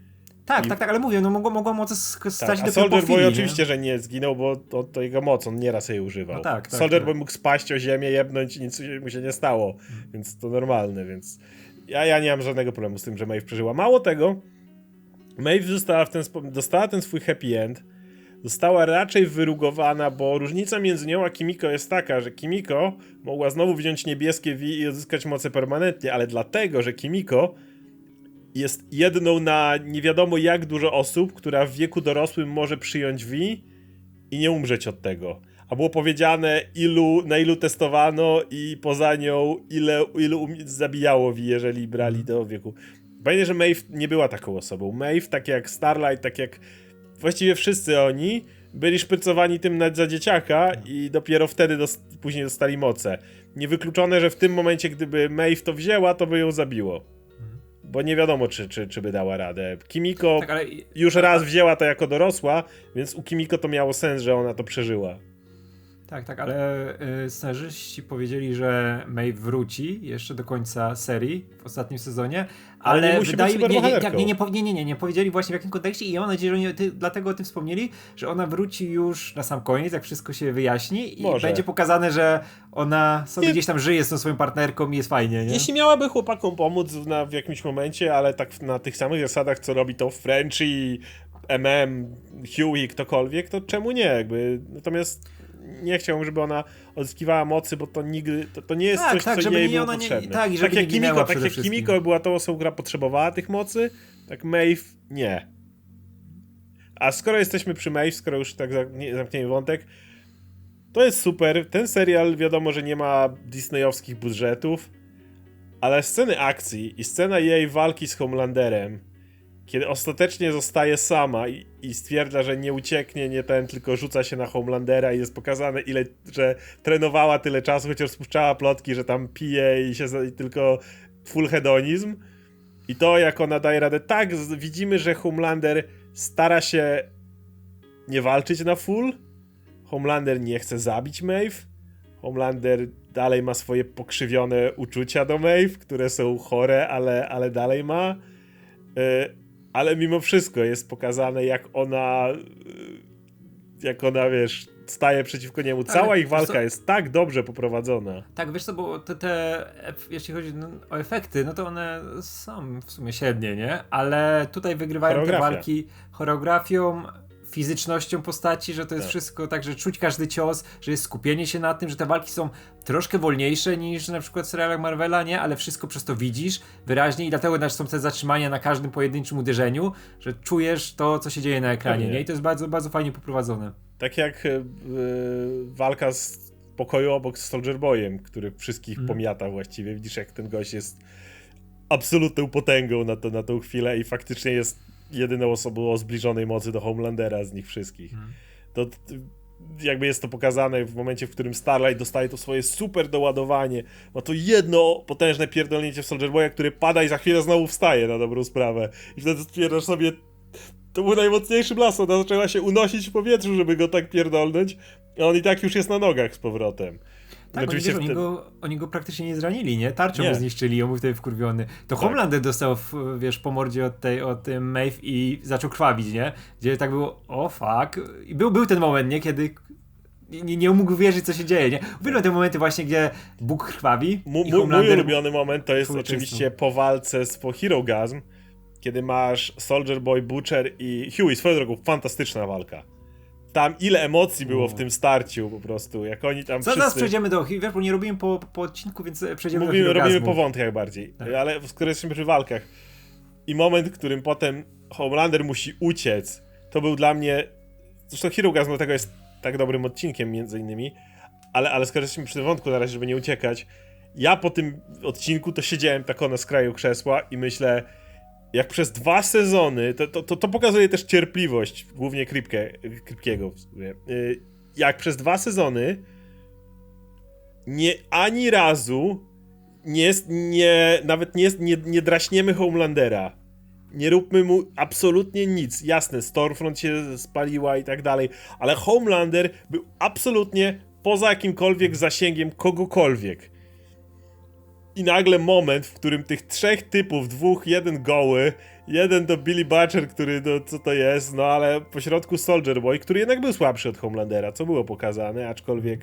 B: Tak,
A: i-
B: tak, tak, ale mówię, no mogła, mogła moce sk-
A: Tak,
B: dopiero po
A: Soldier Boy
B: chwili,
A: oczywiście, że nie zginął, bo to, to jego moc, on nieraz jej używał.
B: No tak, tak,
A: Soldier
B: tak.
A: Boy mógł spaść o ziemię, jebnąć i nic mu się nie stało, więc to normalne, więc ja, ja nie mam żadnego problemu z tym, że Maeve przeżyła. Mało tego, Maeve została w ten dostała ten swój happy end, została raczej wyrugowana, bo różnica między nią a Kimiko jest taka, że Kimiko mogła znowu wziąć niebieskie V i odzyskać moce permanentnie, ale dlatego, że Kimiko jest jedną na nie wiadomo jak dużo osób, która w wieku dorosłym może przyjąć V i nie umrzeć od tego. A było powiedziane, ilu, na ilu testowano i poza nią, ile, ilu um- zabijało V, jeżeli brali do wieku. Pamiętaj, że Maeve nie była taką osobą. Maeve, tak jak Starlight, tak jak właściwie wszyscy oni, byli szprycowani tym na, za dzieciaka i dopiero wtedy dos- później dostali moce. Niewykluczone, że w tym momencie, gdyby Maeve to wzięła, to by ją zabiło. Bo nie wiadomo, czy, czy, czy by dała radę. Kimiko
B: Tak, ale
A: już raz wzięła to jako dorosła, więc u Kimiko to miało sens, że ona to przeżyła.
B: Tak, tak, ale y, scenarzyści powiedzieli, że May wróci jeszcze do końca serii w ostatnim sezonie,
A: Ale
B: ale,
A: nie
B: wydaje mi nie, nie,
A: superbohaterką.
B: nie, nie, nie, nie, nie, nie powiedzieli właśnie w jakim kontekście i ja mam nadzieję, że oni ty, dlatego o tym wspomnieli, że ona wróci już na sam koniec, jak wszystko się wyjaśni i
A: Może.
B: będzie pokazane, że ona sobie
A: Nie-
B: gdzieś tam żyje z tą swoją partnerką i jest fajnie, nie?
A: Jeśli miałaby chłopakom pomóc w- na, w jakimś momencie, ale tak na tych samych zasadach, co robi to Frenchy, MM, Huey, ktokolwiek, to czemu nie? Jakby, natomiast nie chciałbym, żeby ona odzyskiwała mocy, bo to nigdy, to, to nie jest
B: Tak,
A: coś,
B: tak,
A: co
B: żeby
A: jej
B: nie-
A: było
B: ona nie-
A: potrzebne.
B: tak, i żeby
A: tak
B: nie
A: jak Kimiko, tak jak. Kimiko była tą osobą, która potrzebowała tych mocy, tak Maeve nie. A skoro jesteśmy przy Maeve, skoro już tak zamknie- zamkniemy wątek, to jest super. Ten serial wiadomo, że nie ma disneyowskich budżetów, ale sceny akcji i scena jej walki z Homelanderem, kiedy ostatecznie zostaje sama i, i stwierdza, że nie ucieknie, nie ten, tylko rzuca się na Homelandera i jest pokazane, ile, że trenowała tyle czasu, chociaż spuszczała plotki, że tam pije i się i tylko full hedonizm. I to, jak ona daje radę. Tak, widzimy, że Homelander stara się nie walczyć na full. Homelander nie chce zabić Maeve. Homelander dalej ma swoje pokrzywione uczucia do Maeve, które są chore, ale, ale dalej ma. Ale mimo wszystko jest pokazane, jak ona. y, Jak ona, wiesz, staje przeciwko niemu. Cała
B: wiesz
A: ich walka
B: co-
A: jest tak dobrze poprowadzona.
B: Tak, wiesz co, bo te, te jeśli chodzi o efekty, no to one są w sumie średnie, nie? Ale tutaj wygrywają te walki choreografią, fizycznością postaci, że to jest
A: Tak.
B: wszystko tak, że czuć każdy cios, że jest skupienie się na tym, że te walki są troszkę wolniejsze niż na przykład w serialach Marvela, nie? Ale wszystko przez to widzisz wyraźnie i dlatego też są te zatrzymania na każdym pojedynczym uderzeniu, że czujesz to, co się dzieje na ekranie, nie? I to jest bardzo, bardzo fajnie poprowadzone.
A: Tak jak y, y, walka z pokoju obok z Soldier Boyem, który wszystkich
B: Mhm.
A: pomiata właściwie. Widzisz, jak ten gość jest absolutną potęgą na, to, na tą chwilę i faktycznie jest jedyną osobą o zbliżonej mocy do Homelandera z nich wszystkich.
B: Mhm.
A: To jakby jest to pokazane w momencie, w którym Starlight dostaje to swoje super doładowanie. Ma to jedno potężne pierdolnięcie w Soldier Boya, który pada i za chwilę znowu wstaje na dobrą sprawę. I wtedy stwierdzasz sobie, to był najmocniejszy blask, ona zaczęła się unosić w powietrzu, żeby go tak pierdolnąć, a on i tak już jest na nogach z powrotem.
B: Tak, oni, wiesz, oni, go, oni go praktycznie nie zranili, nie? Tarczą
A: Nie.
B: zniszczyli, on był wtedy wkurwiony. To
A: Tak.
B: Homelander dostał, w, wiesz, po mordzie od tej, od tym Maeve i zaczął krwawić, nie? Gdzie tak było, o fuck. I był, był ten moment, nie? Kiedy nie, nie mógł wierzyć, co się dzieje, nie? Uwielbiam te momenty właśnie, gdzie Bóg krwawi
A: mu, mój
B: Homelander...
A: ulubiony moment to jest oczywiście po walce z po Hero Gasm, kiedy masz Soldier Boy, Butcher i Huey. Swoją drogą, fantastyczna walka. Tam ile emocji było w
B: O.
A: tym starciu po prostu, jak oni tam
B: Zaraz
A: wszyscy...
B: przejdziemy do. Nie robimy po, po odcinku, więc e, przejdziemy
A: Mówimy,
B: do
A: robimy po wątkach bardziej,
B: Tak.
A: ale skoro jesteśmy przy walkach i moment, w którym potem Homelander musi uciec, to był dla mnie, zresztą Hirugas dlatego jest tak dobrym odcinkiem między innymi, ale, ale skoro jesteśmy przy tym wątku na razie, żeby nie uciekać, ja po tym odcinku to siedziałem tak na skraju krzesła i myślę, jak przez dwa sezony, to, to, to, to pokazuje też cierpliwość, głównie Kripke, Kripkiego w sumie, Y, jak przez dwa sezony nie ani razu nie, nie nawet nie, nie, nie draśniemy Homelandera. Nie róbmy mu absolutnie nic. Jasne, Stormfront się spaliła i tak dalej, ale Homelander był absolutnie poza jakimkolwiek zasięgiem kogokolwiek. I nagle moment, w którym tych trzech typów, dwóch, jeden goły, jeden to Billy Butcher, który, no co to jest, no ale pośrodku Soldier Boy, który jednak był słabszy od Homelandera, co było pokazane, aczkolwiek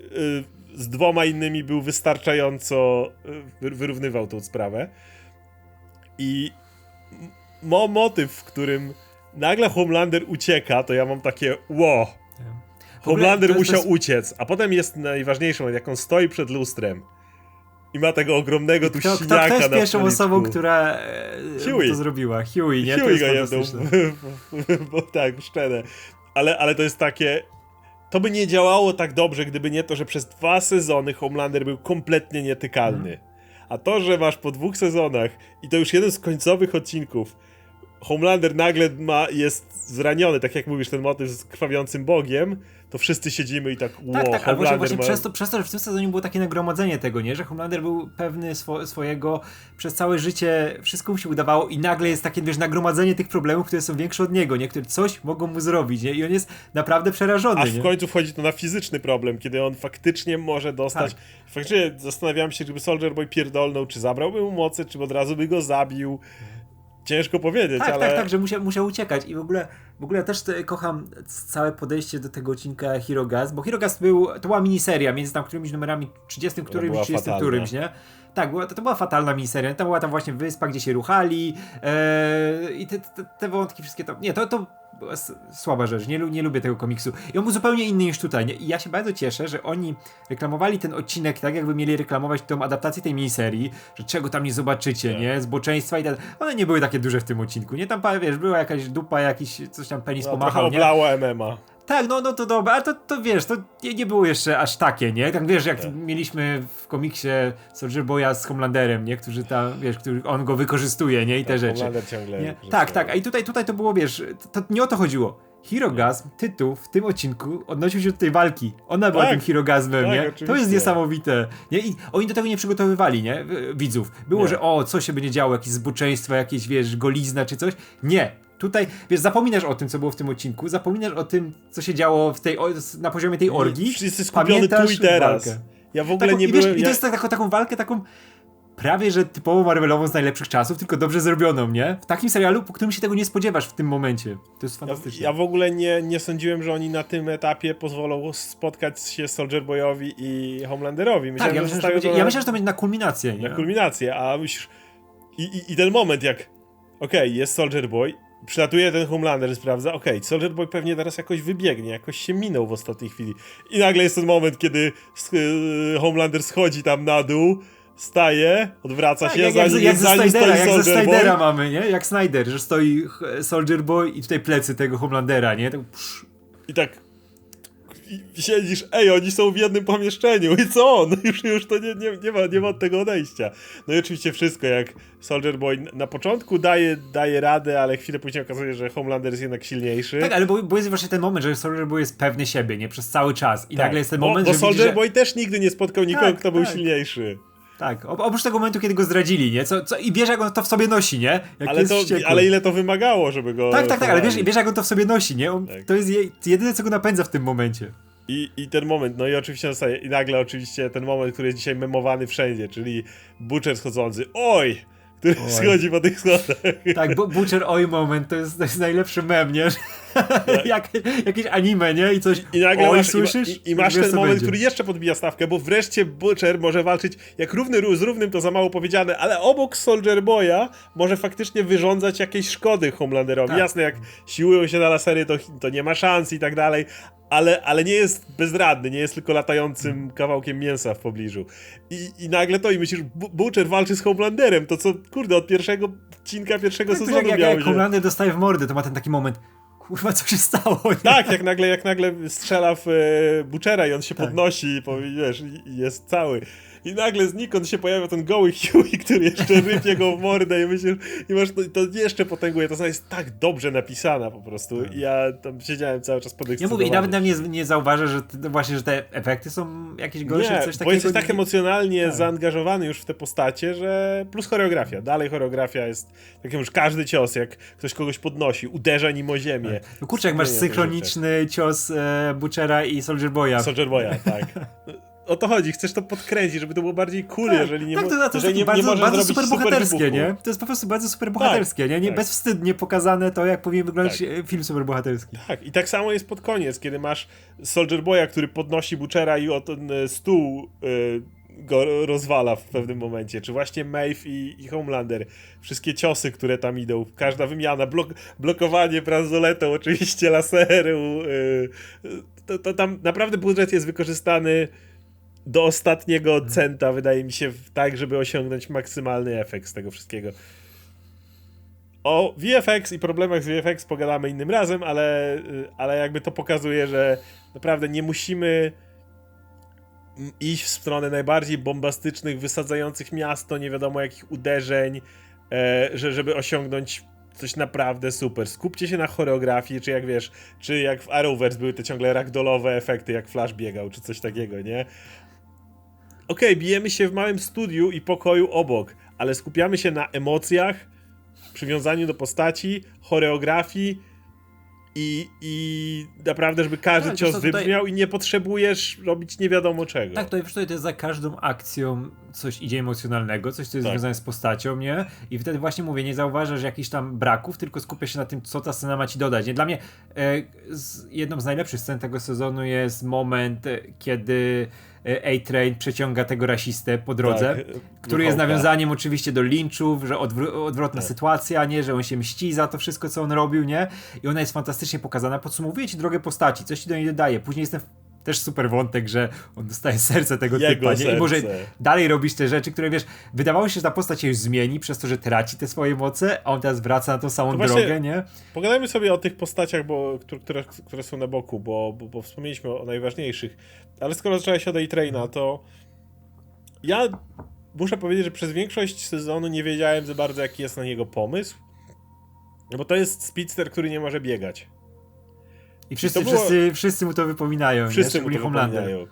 A: y, z dwoma innymi był wystarczająco y, wy- wyrównywał tą sprawę. I mo motyw, w którym nagle Homelander ucieka, to ja mam takie wow.
B: Ogóle
A: Homelander musiał
B: jest-
A: uciec, a potem jest najważniejszą, jak on stoi przed lustrem i ma tego ogromnego tu
B: Kto,
A: siniaka
B: kto jest pierwszą osobą, która e,
A: Huey.
B: to zrobiła? Huey, nie? to
A: Huey
B: jest
A: go
B: fantastyczne. (laughs)
A: bo tak, szczerze. Ale, ale to jest takie... To by nie działało tak dobrze, gdyby nie to, że przez dwa sezony Homelander był kompletnie nietykalny.
B: Mhm.
A: A to, że masz po dwóch sezonach i to już jeden z końcowych odcinków, Homelander nagle ma, jest zraniony, tak jak mówisz, ten motyw z krwawiącym Bogiem, to wszyscy siedzimy i tak, wow,
B: Tak, tak, ale właśnie,
A: Homelander
B: właśnie
A: ma...
B: przez, to, przez to, że w tym sezonie było takie nagromadzenie tego, nie? Że Homelander był pewny swo, swojego, przez całe życie wszystko mu się udawało i nagle jest takie, wiesz, nagromadzenie tych problemów, które są większe od niego, nie? Które coś mogą mu zrobić, nie? I on jest naprawdę przerażony,
A: Aż
B: nie?
A: w końcu wchodzi to na fizyczny problem, kiedy on faktycznie może dostać.
B: Tak.
A: Faktycznie zastanawiałem się, gdyby Soldier Boy pierdolnął, czy zabrałby mu mocy, czy od razu by go zabił. Ciężko powiedzieć,
B: Tak,
A: ale.
B: tak, tak, że musiał, musiał uciekać i w ogóle, w ogóle też te, kocham całe podejście do tego odcinka Hero Gas, bo Hero Gas był, to była miniseria między tam którymiś numerami 30 którymś,
A: była
B: 30
A: fatalna.
B: którymś, nie? Tak, była, to, to była fatalna miniseria, tam była tam właśnie wyspa, gdzie się ruchali e, i te, te, te wątki wszystkie to, nie, to, to słaba rzecz, nie, nie lubię tego komiksu i on był zupełnie inny niż tutaj, nie? I ja się bardzo cieszę, że oni reklamowali ten odcinek tak, jakby mieli reklamować tą adaptację tej miniserii, że czego tam nie zobaczycie,
A: Tak.
B: nie? Zboczeństwa i tak. One nie były takie duże w tym odcinku, nie? Tam, wiesz, była jakaś dupa, jakiś coś tam penis
A: no,
B: pomachał, nie?
A: MMA.
B: Tak, no, no to dobra, ale to, to wiesz, to nie, nie było jeszcze aż takie, nie? Tak wiesz, jak
A: Tak.
B: mieliśmy w komiksie Soldier Boya z Homelanderem, nie? Którzy tam, wiesz, który, on go wykorzystuje, nie? I te rzeczy.
A: Homelander ciągle.
B: Nie? Tak, tak, a i tutaj, tutaj to było, wiesz, to, to nie o to chodziło. Hirogasm, tytuł w tym odcinku odnosił się do tej walki. Ona była
A: Tak,
B: tym Hirogasmem,
A: tak,
B: nie? To
A: oczywiście.
B: jest niesamowite. Nie? I oni do tego nie przygotowywali, nie? Widzów. Było,
A: Nie.
B: że o, co się będzie działo, jakieś zboczeństwo, jakieś, wiesz, golizna czy coś. Nie. Tutaj, wiesz, zapominasz o tym, co było w tym odcinku, zapominasz o tym, co się działo w tej, na poziomie tej orgii.
A: Wszyscy skupiony tu i teraz.
B: walkę.
A: Ja w ogóle
B: Taką,
A: nie
B: i, wiesz,
A: byłem.
B: I to
A: ja...
B: jest tak, taką, taką walkę, taką prawie, że typowo Marvelową z najlepszych czasów, tylko dobrze zrobioną, nie? W takim serialu, po którym się tego nie spodziewasz w tym momencie. To jest
A: Ja,
B: fantastyczne.
A: ja w ogóle nie, nie sądziłem, że oni na tym etapie pozwolą spotkać się Soldier Boyowi i Homelanderowi.
B: tak,
A: Myślałem,
B: ja
A: że
B: myślę, że
A: zostawią
B: będzie,
A: to
B: ja myślę, że to będzie na kulminację, nie?
A: na kulminację, a myślisz... I, i, I ten moment, jak okej, jest Soldier Boy, przylatuje ten Homelander, sprawdza, okej, Soldier Boy pewnie teraz jakoś wybiegnie, jakoś się minął w ostatniej chwili. I nagle jest ten moment, kiedy y, Homelander schodzi tam na dół, staje, odwraca
B: Tak,
A: się,
B: jak,
A: za
B: jak, jak
A: za nim
B: Snydera, jak ze Snydera mamy, nie? Jak Snyder, że stoi Soldier Boy i tutaj plecy tego Homelandera, nie? Tak,
A: I tak i siedzisz, ej, oni są w jednym pomieszczeniu i co on? (laughs) Już, już to nie, nie, nie, ma, nie ma od tego odejścia. No i oczywiście wszystko, jak Soldier Boy na początku daje, daje radę, ale chwilę później okazuje, że Homelander jest jednak silniejszy.
B: tak, ale bo, bo jest właśnie ten moment, że Soldier Boy jest pewny siebie, nie? Przez cały czas. I
A: Tak,
B: nagle jest ten
A: bo,
B: moment,
A: bo
B: że
A: Soldier
B: widzi, że...
A: Boy też nigdy nie spotkał nikogo,
B: Tak,
A: kto był
B: tak.
A: silniejszy.
B: Tak, op- oprócz tego momentu, kiedy go zdradzili, nie? Co, co, I wiesz, jak on to w sobie nosi, nie? Jak
A: Ale, to, ale ile to wymagało, żeby go...
B: Tak, tak, tak, ale wiesz, wiesz jak on to w sobie nosi, nie? On,
A: Tak.
B: To jest je, jedyne, co go napędza w tym momencie.
A: I, I ten moment, no i oczywiście i nagle oczywiście ten moment, który jest dzisiaj memowany wszędzie, czyli Butcher schodzący, oj! Który
B: Oj.
A: schodzi po tych schodach.
B: Tak, bu- Butcher Oj moment, to jest, to jest najlepszy mem, nie? (laughs) Jak, jakieś anime, nie? I coś
A: I nagle
B: oj,
A: masz,
B: słyszysz?
A: i, i masz ten moment,
B: będzie.
A: który jeszcze podbija stawkę, bo wreszcie Butcher może walczyć jak równy ró- z równym, to za mało powiedziane, ale obok Soldier Boya może faktycznie wyrządzać jakieś szkody Homelanderowi.
B: Tak.
A: Jasne, jak siłują się na lasery, to, to nie ma szans i tak dalej, ale, ale nie jest bezradny, nie jest tylko latającym kawałkiem mięsa w pobliżu. I, i nagle to i myślisz, Bu- Butcher walczy z Homelanderem, to co, kurde, od pierwszego odcinka pierwszego
B: Tak,
A: sezonu
B: jak, jak. Homelander dostaje w mordę, to ma ten taki moment, kurwa, co się stało? nie?
A: Tak, jak nagle, jak nagle strzela w e, Butchera i on się
B: Tak.
A: podnosi i powie, wiesz, i, i jest cały. I nagle znikąd się pojawia ten goły Huey, który jeszcze rypie go w mordę i myślisz, i masz, to, to jeszcze potęguje, to jest tak dobrze napisana po prostu. I ja tam siedziałem cały czas
B: Ja
A: podekscytowany.
B: mówię, i nawet nie, nie zauważę, że te, właśnie, że te efekty są jakieś gorsze,
A: nie,
B: coś takiego.
A: bo jesteś tak emocjonalnie
B: Tak.
A: zaangażowany już w te postacie, że plus choreografia. Dalej choreografia jest, tak jak już każdy cios, jak ktoś kogoś podnosi, uderza nim o ziemię.
B: No kurczę, jak masz synchroniczny cios e, Butchera i Soldier Boya.
A: Soldier Boya, tak. (laughs) O to chodzi, chcesz to podkręcić, żeby to było bardziej cool,
B: Tak,
A: jeżeli nie,
B: tak, to, to jest
A: nie,
B: bardzo,
A: nie
B: bardzo super bohaterskie,
A: wybuchu.
B: nie? To jest po prostu bardzo super bohaterskie, nie? nie
A: tak.
B: Bezwstydnie pokazane to, jak powinien wyglądać
A: Tak.
B: e, film super bohaterski.
A: Tak, i tak samo jest pod koniec, kiedy masz Soldier Boya, który podnosi Butchera i o ten e, stół e, go rozwala w pewnym momencie, czy właśnie Maeve i, i Homelander. Wszystkie ciosy, które tam idą, każda wymiana, blok, blokowanie bransoletą, oczywiście laseru. e, to, to tam naprawdę budżet jest wykorzystany do ostatniego centa, wydaje mi się, tak, żeby osiągnąć maksymalny efekt z tego wszystkiego. O VFX i problemach z VFX pogadamy innym razem, ale, y, ale jakby to pokazuje, że naprawdę nie musimy iść w stronę najbardziej bombastycznych, wysadzających miasto, nie wiadomo jakich uderzeń, e, że, żeby osiągnąć coś naprawdę super. Skupcie się na choreografii, czy jak wiesz, czy jak w Arrowverse były te ciągle ragdollowe efekty, jak Flash biegał, czy coś takiego, nie? Okej, bijemy się w małym studiu i pokoju obok, ale skupiamy się na emocjach, przywiązaniu do postaci, choreografii i, i naprawdę, żeby każdy
B: Tak,
A: cios
B: tutaj-
A: wybrzmiał i nie potrzebujesz robić nie wiadomo czego.
B: Tak, to jest za każdą akcją coś idzie emocjonalnego, coś, co jest
A: Tak.
B: związane z postacią, nie? I wtedy właśnie mówię, nie zauważasz jakichś tam braków, tylko skupiasz się na tym, co ta scena ma ci dodać. Nie? Dla mnie e, z, jedną z najlepszych scen tego sezonu jest moment, e, kiedy A-Train przeciąga tego rasistę po drodze.
A: Tak,
B: Który jest nawiązaniem oczywiście do linczów, że odwr- odwrotna
A: Tak.
B: sytuacja, nie, że on się mści za to wszystko, co on robił, nie? I ona jest fantastycznie pokazana. Podsumowuje ci drogę postaci, coś ci do niej dodaje. Później jest ten też super wątek, że on dostaje (laughs) serce tego
A: Jego
B: typa, nie? I może dalej robisz te rzeczy, które wiesz, wydawało się, że ta postać się już zmieni przez to, że traci te swoje moce, a on teraz wraca na tą samą
A: To właśnie-
B: drogę, nie?
A: Pogadajmy sobie o tych postaciach, bo, które, które, są na boku, bo, bo, bo wspomnieliśmy o najważniejszych. Ale skoro zacząłeś od A-Traina, to ja muszę powiedzieć, że przez większość sezonu nie wiedziałem za bardzo, jaki jest na niego pomysł. No bo to jest speedster, który nie może biegać.
B: I wszyscy,
A: to było-
B: wszyscy, wszyscy mu to wypominają, nie?
A: Wszyscy mu to
B: Homelander.
A: wypominają.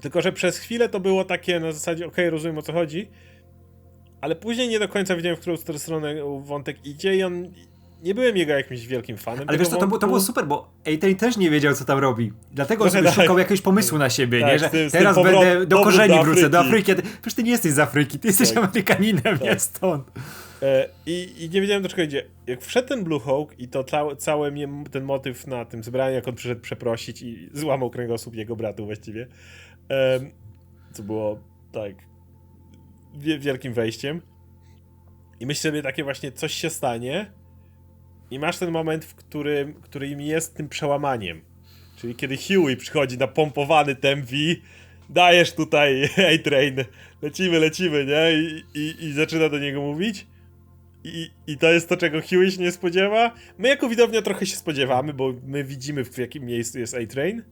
A: Tylko, że przez chwilę to było takie na zasadzie, okej, rozumiem o co chodzi, ale później nie do końca wiedziałem, w którą stronę wątek idzie i on... Nie byłem jego jakimś wielkim fanem
B: Ale wiesz co, to, było- to było super, bo A-Train też nie wiedział, co tam robi. Dlatego
A: Trochę
B: sobie
A: tak.
B: szukał jakiegoś pomysłu na siebie,
A: Tak,
B: nie? Że
A: tym-
B: teraz będę do korzeni
A: do
B: wrócę, do
A: Afryki.
B: Przecież ty nie jesteś z Afryki, ty jesteś
A: Tak.
B: Amerykaninem, nie
A: Tak.
B: stąd.
A: E, I, I nie wiedziałem do czego idzie. Jak wszedł ten Blue Hawk i to całe, cały mnie- ten motyw na tym zebraniu, jak on przyszedł przeprosić i złamał kręgosłup jego bratu właściwie, em, co było tak wie, wielkim wejściem. I myślę sobie takie właśnie, coś się stanie i masz ten moment, w którym, którym jest tym przełamaniem. Czyli kiedy Huey przychodzi napompowany tem V, dajesz tutaj (laughs) A-Train, lecimy, lecimy, nie? I, i, I zaczyna do niego mówić. I, I to jest to, czego Huey się nie spodziewa. My jako widownia trochę się spodziewamy, bo my widzimy w jakim miejscu jest A-Train.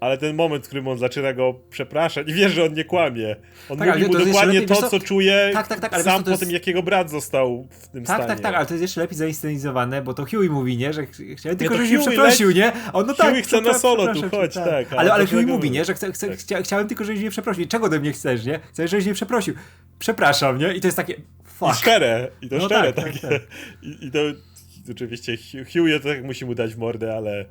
A: Ale ten moment, w którym on zaczyna go przepraszać i (laughs) wiesz, że on nie kłamie. On
B: Tak,
A: mówi mu
B: to
A: dokładnie
B: lepiej,
A: to, co czuje
B: Tak, tak, tak, ale
A: sam po
B: jest-
A: tym, jak jego brat został w tym
B: Tak,
A: stanie.
B: tak, tak, ale to jest jeszcze lepiej zainscenizowane, bo to Huey mówi, nie? Że ch- chciałem tylko, żebyś mnie przeprosił, nie? A on, no tak,
A: Huey chce na solo tu, chodź,
B: cię,
A: tak, ale
B: Ale, ale Huey mówi, nie? Że chce, chce,
A: Tak.
B: chcia, chciałem tylko, żebyś mnie przeprosił. Czego ode mnie chcesz, nie? Chcę, żebyś mnie przeprosił. Przepraszam, nie? I to jest takie,
A: I
B: fuck.
A: szczere, i to
B: No
A: szczere,
B: tak,
A: tak.
B: tak, tak.
A: I, I to oczywiście Hu- Huey to tak musi mu dać w mordę, ale,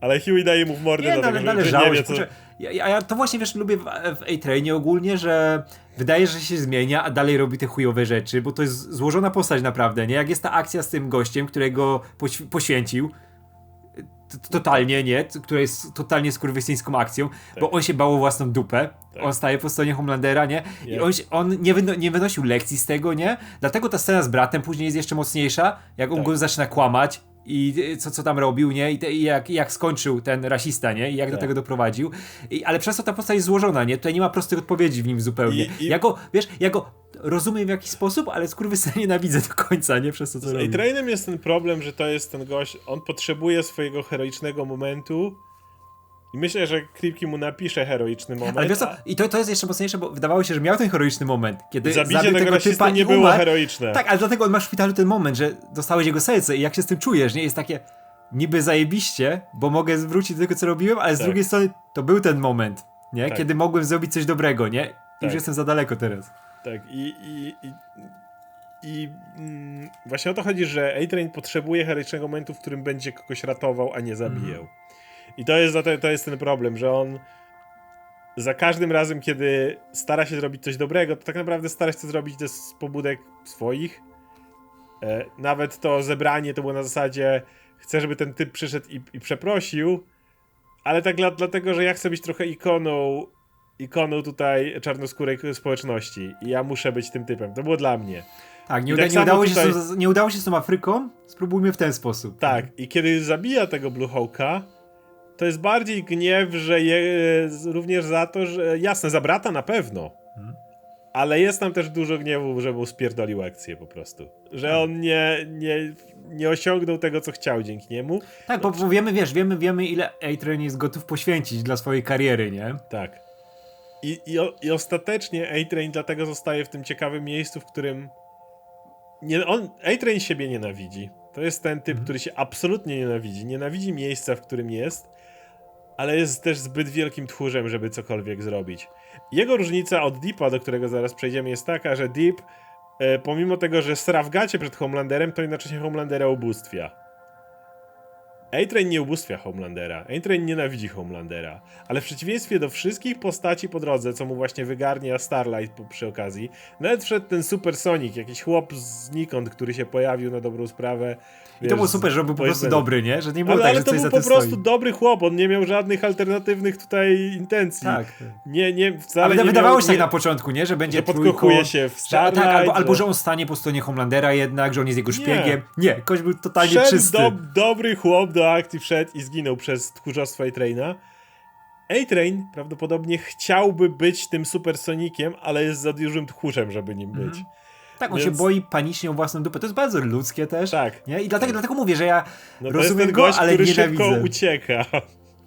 A: Ale Huey daje mu w mordę
B: Nie,
A: do
B: no,
A: tego,
B: ale
A: że, nie
B: należało
A: wie co...
B: Ja, ja, to właśnie wiesz, lubię w, w A-Trainie ogólnie, że wydaje, że się zmienia, a dalej robi te chujowe rzeczy, bo to jest złożona postać naprawdę, nie? Jak jest ta akcja z tym gościem, którego pośw- poświęcił, totalnie, nie? Która jest totalnie skurwysyńską akcją, bo on się bał o własną dupę.
A: Tak.
B: On staje po stronie Homelandera, nie? I on, on nie, wyno, nie wynosił lekcji z tego, nie? Dlatego ta scena z bratem później jest jeszcze mocniejsza, jak on
A: Tak.
B: go zaczyna kłamać i co, co tam robił, nie? I, te, i jak, i jak skończył ten rasista, nie? I jak do
A: Tak.
B: tego doprowadził. I, ale przez to ta postać jest złożona, nie? Tutaj nie ma prostych odpowiedzi w nim zupełnie.
A: I- i-
B: Ja go, wiesz, ja go rozumiem w jakiś sposób, ale skurwysyna (laughs) nienawidzę do końca, nie? Przez to, co
A: Z
B: robi.
A: A-Trainem jest ten problem, że to jest ten gość, on potrzebuje swojego heroicznego momentu i myślę, że Kripke mu napisze heroiczny moment.
B: Ale wiesz co, i to, to jest jeszcze mocniejsze, bo wydawało się, że miał ten heroiczny moment, kiedy
A: Zabicie
B: zabił
A: tego
B: tego typa
A: nie było heroiczne.
B: Tak, ale dlatego on ma w szpitalu ten moment, że dostałeś jego serce i jak się z tym czujesz, nie? Jest takie niby zajebiście, bo mogę zwrócić do tego, co robiłem, ale z
A: Tak.
B: drugiej strony to był ten moment, nie?
A: Tak.
B: Kiedy mogłem zrobić coś dobrego, nie?
A: Tak.
B: Już jestem za daleko teraz.
A: Tak, i, i, i, i mm, właśnie o to chodzi, że A-Train potrzebuje heroicznego momentu, w którym będzie kogoś ratował, a nie zabijał. I to jest, za to, jest ten problem, że on za każdym razem, kiedy stara się zrobić coś dobrego, to tak naprawdę stara się to zrobić też z pobudek swoich. E, nawet to zebranie to było na zasadzie, chcę, żeby ten typ przyszedł i, i przeprosił, ale tak dla, dlatego, że ja chcę być trochę ikoną ikoną tutaj czarnoskórej społeczności i ja muszę być tym typem. To było dla mnie.
B: Tak, nie, uda,
A: tak
B: nie, udało
A: tutaj-
B: się z, nie udało się z tą Afryką, spróbujmy w ten sposób.
A: Tak, i kiedy zabija tego Blue Hawka, to jest bardziej gniew, że je, z- również za to, że jasne, za brata na pewno.
B: Mhm.
A: Ale jest tam też dużo gniewu, że mu spierdolił akcję po prostu. Że on nie, nie, nie osiągnął tego, co chciał dzięki niemu.
B: Tak, bo, bo wiemy, wiesz, wiemy, wiemy ile A-Train jest gotów poświęcić dla swojej kariery, nie?
A: Tak. I, i, i ostatecznie A-Train dlatego zostaje w tym ciekawym miejscu, w którym nie, on, A-Train siebie nienawidzi. To jest ten typ, który się absolutnie nienawidzi. Nienawidzi miejsca, w którym jest, ale jest też zbyt wielkim tchórzem, żeby cokolwiek zrobić. Jego różnica od Deepa, do którego zaraz przejdziemy, jest taka, że Deep, e, pomimo tego, że sra w gacie przed Homelanderem, to jednocześnie Homelandera ubóstwia. A-Train nie ubóstwia Homelandera. A-Train nienawidzi Homelandera. Ale w przeciwieństwie do wszystkich postaci po drodze, co mu właśnie wygarnia Starlight przy okazji, nawet wszedł ten Super Sonic, jakiś chłop znikąd, który się pojawił na dobrą sprawę.
B: I
A: wiesz,
B: to było super, że był po prostu dobry, nie? Że nie było
A: Ale,
B: tak,
A: ale
B: że
A: to był po prostu
B: stoi.
A: dobry chłop, on nie miał żadnych alternatywnych tutaj intencji.
B: Tak.
A: Nie, nie, wcale
B: Ale
A: nie
B: wydawało
A: miał,
B: się tak
A: nie,
B: na początku, nie? Że będzie
A: że
B: trójką,
A: podkochuje się w
B: że, tak, albo, albo
A: że-
B: on stanie po stronie Homelandera jednak, że on jest jego
A: Nie.
B: szpiegiem. Nie, ktoś był totalnie
A: Wszedł
B: czysty.
A: do, dobry chłop do akcji wszedł i zginął przez tchórzostwo A-Traina. A-Train prawdopodobnie chciałby być tym supersonikiem, ale jest za dużym tchórzem, żeby nim być.
B: Tak, on
A: Więc-
B: się boi panicznie o własną dupę. To jest bardzo ludzkie też.
A: Tak.
B: Nie? I dlatego, dlatego mówię, że ja
A: No
B: rozumiem go,
A: gość,
B: ale
A: który
B: nienawidzę.
A: szybko ucieka.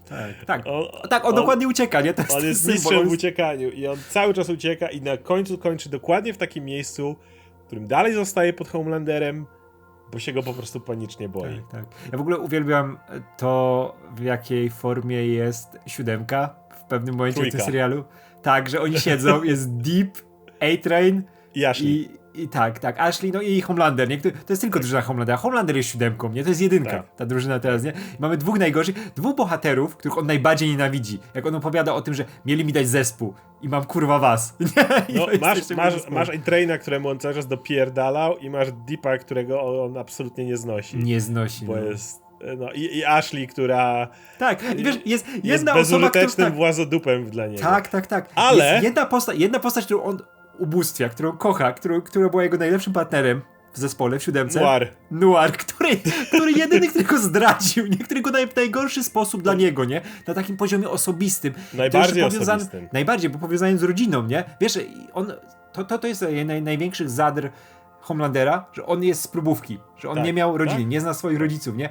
B: Tak, tak.
A: On,
B: tak, on, dokładnie ucieka, nie? To jest
A: On jest mistrzem
B: on
A: w uciekaniu i on cały czas ucieka i na końcu kończy dokładnie w takim miejscu, w którym dalej zostaje pod Homelanderem, bo się go po prostu panicznie boi.
B: Tak, tak. Ja w ogóle uwielbiam to, w jakiej formie jest siódemka w pewnym momencie w tym
A: Trójka.
B: serialu. Tak, że oni siedzą, jest Deep, A-Train
A: I.
B: i, tak, tak, Ashley, no i Homelander, nie? To jest tylko drużyna Homelandera. Homelander jest siódemką, nie? To jest jedynka,
A: Tak.
B: ta drużyna teraz, nie? Mamy dwóch najgorszych, dwóch bohaterów, których on najbardziej nienawidzi. Jak on opowiada o tym, że mieli mi dać zespół i mam kurwa was. (laughs) Nie?
A: No, masz, masz,
B: zespół.
A: masz A-Traina, któremu on cały czas dopierdalał i masz Deepa, którego on absolutnie nie znosi.
B: Nie znosi.
A: Bo
B: no.
A: jest... No, i, I Ashley, która
B: Tak, i wiesz, jest
A: jest
B: jedna osoba, która...
A: bezużytecznym
B: Tak,
A: włazodupem dla niego.
B: Tak, tak, tak.
A: Ale-
B: Jest jedna, posta jedna postać, którą on ubóstwia, którą kocha, którą, która była jego najlepszym partnerem w zespole, w siódemce.
A: Noir.
B: Noir, który, który jedyny, który go zdradził, nie? który go naj, w najgorszy sposób dla niego, nie? Na takim poziomie osobistym.
A: Najbardziej osobistym.
B: Najbardziej, bo powiązany z rodziną, nie? Wiesz, on, to, to, to jest naj, największych zadr Homelandera, że on jest z próbówki, że on
A: Tak,
B: nie miał rodziny,
A: tak.
B: nie zna swoich rodziców, nie?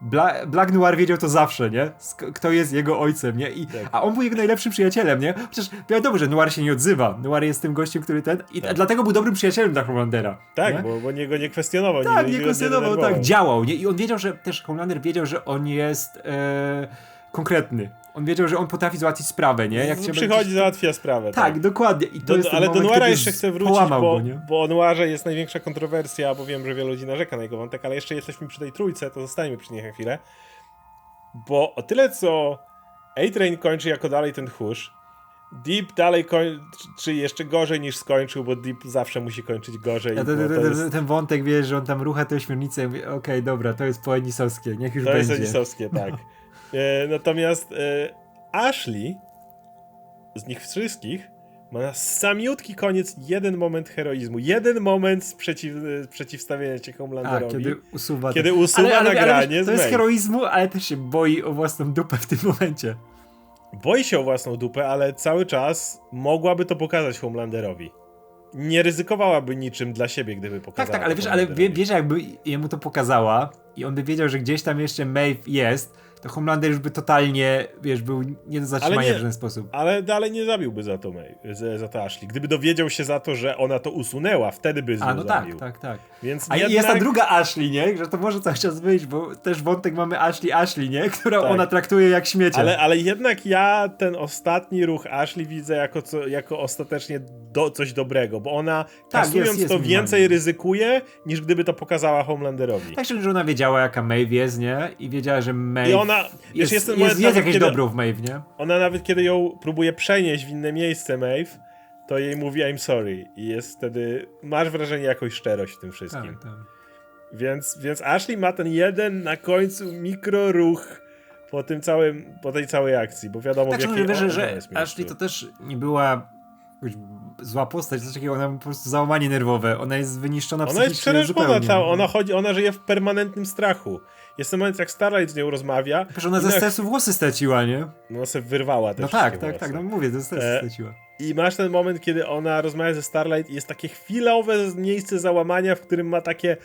B: Bla, Black Noir wiedział to zawsze, nie? Kto jest jego ojcem, nie? I,
A: Tak.
B: A on był jego najlepszym przyjacielem, nie? Chociaż wiadomo, że Noir się nie odzywa. Noir jest tym gościem, który ten... I
A: Tak.
B: dlatego był dobrym przyjacielem dla Homelandera.
A: Tak,
B: nie?
A: bo, bo nie, go nie kwestionował.
B: Tak, nie
A: go
B: kwestionował, tak, działał, nie? I on wiedział, że też Homelander wiedział, że on jest e, konkretny. On wiedział, że on potrafi załatwić sprawę, nie? Jak
A: No, Przychodzi,
B: coś-
A: załatwia sprawę.
B: Tak, dokładnie. I to
A: Do,
B: jest
A: ale do
B: moment,
A: Noira
B: kiedy
A: jeszcze chcę wrócić,
B: połamał
A: bo,
B: go,
A: bo o Noirze jest największa kontrowersja, bo wiem, że wielu ludzi narzeka na jego wątek, ale jeszcze jesteśmy przy tej trójce, to zostańmy przy niej na chwilę. bo o tyle co A-Train kończy jako dalej ten tchórz, Deep dalej kończy jeszcze gorzej niż skończył, bo Deep zawsze musi kończyć gorzej.
B: Ja ten,
A: to
B: ten,
A: jest,
B: ten wątek, wiesz, że on tam rucha tę ośmiornicę, ja mówię, okej, dobra, to jest poenisowskie, niech już
A: to jest
B: będzie.
A: Enisowskie, tak. (laughs) E, natomiast e, Ashley z nich wszystkich ma na samiutki koniec jeden moment heroizmu, jeden moment sprzeciw, e, przeciwstawienia się
B: A,
A: Homelanderowi.
B: kiedy usuwa...
A: Kiedy
B: to-
A: usuwa nagranie
B: wiesz,
A: z
B: To jest heroizmu, ale też się boi o własną dupę w tym momencie.
A: Boi się o własną dupę, ale cały czas mogłaby to pokazać Homelanderowi. Nie ryzykowałaby niczym dla siebie, gdyby pokazała
B: Tak, tak, ale wiesz, ale wie, wiesz, jakby jemu to pokazała i on by wiedział, że gdzieś tam jeszcze Maeve jest, to Homelander już by totalnie, wiesz, był nie do zatrzymania
A: nie-
B: w żaden sposób.
A: Ale dalej nie zabiłby za to May, za, za to Ashley. Gdyby dowiedział się za to, że ona to usunęła, wtedy by z nią
B: A, no tak,
A: zabił.
B: tak, tak.
A: Więc
B: A
A: jednak...
B: jest ta druga Ashley, nie? Że to może cały czas wyjść, bo też wątek mamy Ashley Ashley, nie? Którą
A: Tak.
B: ona traktuje jak śmiecie.
A: Ale, ale jednak ja ten ostatni ruch Ashley widzę jako, co, jako ostatecznie do, coś dobrego, bo ona
B: Tak,
A: kasując
B: jest- jest
A: to więcej ryzykuje, niż gdyby to pokazała Homelanderowi.
B: Tak, że ona wiedziała, jaka Maeve jest, nie? I wiedziała, że Maeve
A: ona,
B: jest,
A: jest, ten
B: jest, jest jakieś
A: kiedy,
B: dobro w Maeve, nie?
A: ona nawet kiedy ją próbuje przenieść w inne miejsce, Maeve, to jej mówi I'm sorry i jest wtedy, masz wrażenie jakąś szczerość w tym wszystkim.
B: Tak, tak.
A: Więc, więc Ashley ma ten jeden na końcu mikroruch po tym całym, po tej całej akcji, bo wiadomo
B: Tak,
A: w jakiej
B: wierzę,
A: ona
B: że
A: jest
B: Ashley to też nie była zła postać, coś takiego, ona ma po prostu załamanie nerwowe, ona jest wyniszczona
A: Ona jest
B: psychicznie
A: przerażona,
B: zupełnie.
A: cała, ona chodzi, ona żyje w permanentnym strachu. Jest ten moment, jak Starlight z nią rozmawia,
B: Przecież ona ze
A: na-
B: stresu włosy straciła, nie?
A: no ona sobie wyrwała te
B: No tak, tak,
A: włosy.
B: tak, no mówię, ze stresu
A: E,
B: straciła.
A: I masz ten moment, kiedy ona rozmawia ze Starlight i jest takie chwilowe miejsce załamania, w którym ma takie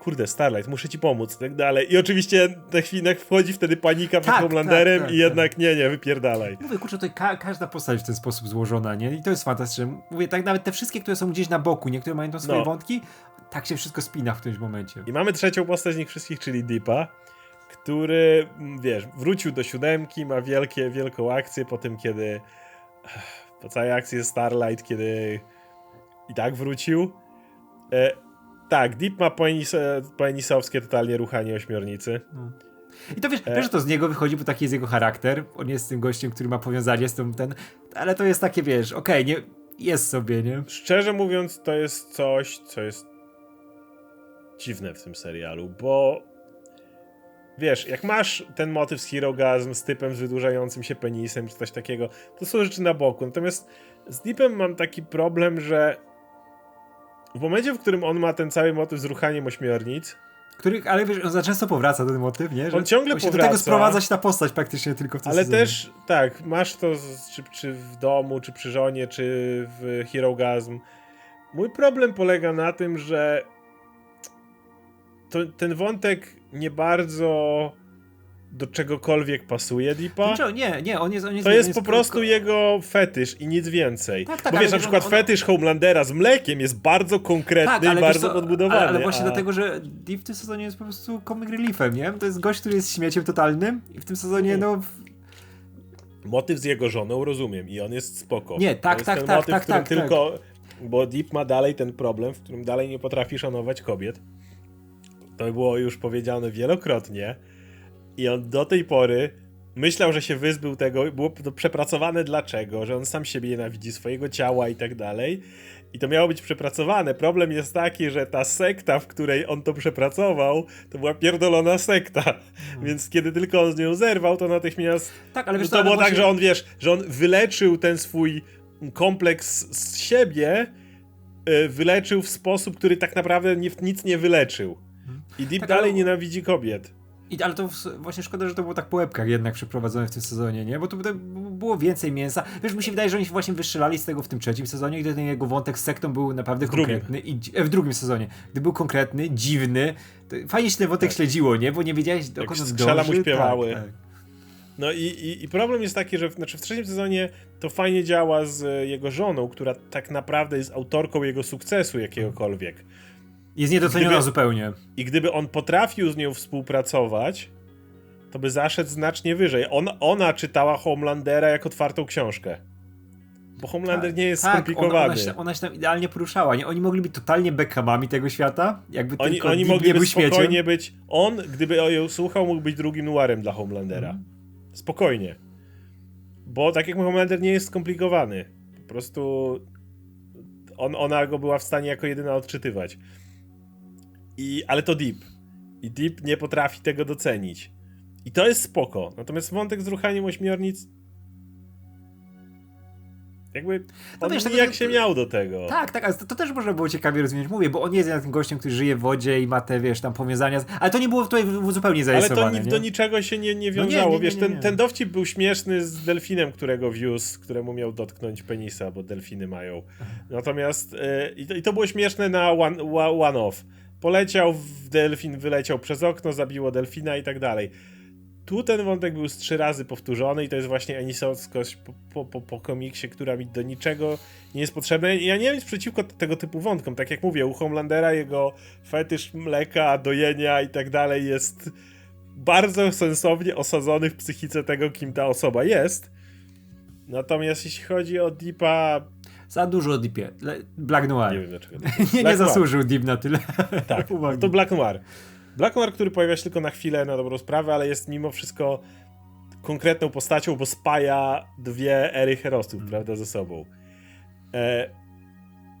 A: kurde, Starlight, muszę ci pomóc i tak dalej. I oczywiście na chwilę wchodzi wtedy panika przed
B: Tak,
A: Homelanderem
B: tak, tak,
A: i jednak nie, nie, wypierdalaj.
B: Mówię, kurczę, tutaj ka każda postać w ten sposób złożona, nie? I to jest fantastyczne. Mówię, tak nawet te wszystkie, które są gdzieś na boku, niektóre mają tam swoje
A: No.
B: wątki, tak się wszystko spina w którymś momencie.
A: I mamy trzecią postać z nich wszystkich, czyli Deepa, który, mm, wiesz, wrócił do siódemki, ma wielkie, wielką akcję po tym, kiedy po całej akcji jest Starlight, kiedy i tak wrócił. E, tak, Deep ma poenis poenisowskie totalnie ruchanie ośmiornicy.
B: I to wiesz,
A: E.
B: wiesz, że to z niego wychodzi, bo taki jest jego charakter. On jest tym gościem, który ma powiązanie z tym, ten, ale to jest takie, wiesz, okej, nie, jest sobie, nie?
A: Szczerze mówiąc, to jest coś, co jest dziwne w tym serialu, bo wiesz, jak masz ten motyw z Herogasm, z typem z wydłużającym się penisem, czy coś takiego, to są rzeczy na boku. Natomiast z Deepem mam taki problem, że w momencie, w którym on ma ten cały motyw z ruchaniem ośmiornic,
B: Który, ale wiesz, on za często powraca do ten motyw, nie? Że
A: On ciągle
B: właśnie Do
A: powraca.
B: tego sprowadza się ta postać praktycznie tylko w tym
A: ale
B: sezonie.
A: też, tak, masz to z, czy, czy w domu, czy przy żonie, czy w Herogasm. Mój problem polega na tym, że to, ten wątek nie bardzo do czegokolwiek pasuje Deepa.
B: Znaczy, nie, nie, on jest, on jest
A: To
B: on
A: jest po prostu
B: ko-
A: jego fetysz i nic więcej.
B: Tak, tak,
A: Bo wiesz, na przykład
B: on- on-
A: fetysz Homelandera z mlekiem jest bardzo konkretny
B: Tak,
A: i bardzo
B: co,
A: podbudowany.
B: Ale, ale właśnie
A: a...
B: dlatego, że Deep w tym sezonie jest po prostu comic reliefem, nie? To jest gość, który jest śmieciem totalnym i w tym sezonie, no... w-
A: Motyw z jego żoną rozumiem i on jest spoko.
B: Nie, tak,
A: to jest
B: tak,
A: ten
B: tak,
A: motyw,
B: tak,
A: którym
B: tak,
A: tylko... Bo Deep ma dalej ten problem, w którym dalej nie potrafi szanować kobiet. To było już powiedziane wielokrotnie. I on do tej pory myślał, że się wyzbył tego. Było to przepracowane dlaczego, że on sam siebie nienawidzi, swojego ciała i tak dalej. I to miało być przepracowane. Problem jest taki, że ta sekta, w której on to przepracował, to była pierdolona sekta. Więc kiedy tylko on z nią zerwał, to natychmiast
B: Tak, ale wiesz
A: to było tak,
B: właśnie-
A: że on, wiesz, że on wyleczył ten swój kompleks z siebie, y, wyleczył w sposób, który tak naprawdę nic nie wyleczył. I Deep
B: Tak,
A: dalej
B: ale-
A: nienawidzi kobiet.
B: I, ale to właśnie szkoda, że to było tak po łebkach jednak przeprowadzone w tym sezonie, nie? Bo to by- było więcej mięsa. Wiesz, mi się wydaje, że oni się właśnie wystrzelali z tego w tym trzecim sezonie, gdy ten jego wątek z sektą był naprawdę
A: drugim.
B: konkretny. I, e, w drugim sezonie. Gdy był konkretny, dziwny, fajnie się ten wątek śledziło, nie? Bo nie wiedziałeś, dokąd on
A: strzela mu
B: dąży.
A: śpiewały.
B: Tak, tak.
A: No i, i, i problem jest taki, że w, znaczy w trzecim sezonie to fajnie działa z y, jego żoną, która tak naprawdę jest autorką jego sukcesu jakiegokolwiek.
B: Jest niedoceniona
A: Gdyby-
B: zupełnie.
A: I gdyby on potrafił z nią współpracować, to by zaszedł znacznie wyżej. On, ona czytała Homelandera jak otwartą książkę. bo Homelander nie jest
B: tak,
A: skomplikowany.
B: Ona, ona, się, ona się tam idealnie poruszała, nie? Oni mogli być totalnie Beckhamami tego świata, jakby
A: Oni,
B: tylko
A: oni mogliby
B: był
A: spokojnie być. On, gdyby ją słuchał, mógł być drugim Noirem dla Homelandera.
B: Mhm.
A: Spokojnie. Bo tak jak mówię, Homelander nie jest skomplikowany. Po prostu on, ona go była w stanie jako jedyna odczytywać. I, ale to Deep. I Deep nie potrafi tego docenić. I to jest spoko. Natomiast wątek z ruchaniem ośmiornic. Jakby.
B: No wiesz, tego-
A: nijak się miał do tego.
B: Tak, tak, ale to, to też można było ciekawie rozumieć. Mówię, bo on jest tym gościem, który żyje w wodzie i ma te, wiesz, tam powiązania. Z... Ale to nie było tutaj zupełnie
A: Ale to
B: zarysowane.
A: ni- do niczego się nie, nie
B: No nie,
A: wiązało.
B: nie, nie,
A: Wiesz, ten, ten dowcip był śmieszny z delfinem, którego wiózł, któremu miał dotknąć penisa, bo delfiny mają. Natomiast e, i, to, i to było śmieszne na one, wa- one off. Poleciał delfin, wyleciał przez okno, zabiło delfina i tak dalej. Tu ten wątek był z trzy razy powtórzony i to jest właśnie enisowskość po, po, po, po komiksie, która mi do niczego nie jest potrzebna. Ja nie mam nic przeciwko tego typu wątkom. Tak jak mówię, u Homelandera jego fetysz mleka, dojenia i tak dalej jest bardzo sensownie osadzony w psychice tego, kim ta osoba jest. Natomiast jeśli chodzi o Deepa,
B: Za dużo Deepie. Black Noir.
A: nie wiem dlaczego.
B: nie, (laughs) nie zasłużył Deep na tyle. (laughs)
A: Tak, (laughs)
B: uwagi.
A: to Black Noir. Black Noir, który pojawia się tylko na chwilę, na dobrą sprawę, ale jest mimo wszystko konkretną postacią, bo spaja dwie ery herosów, prawda, ze sobą. E,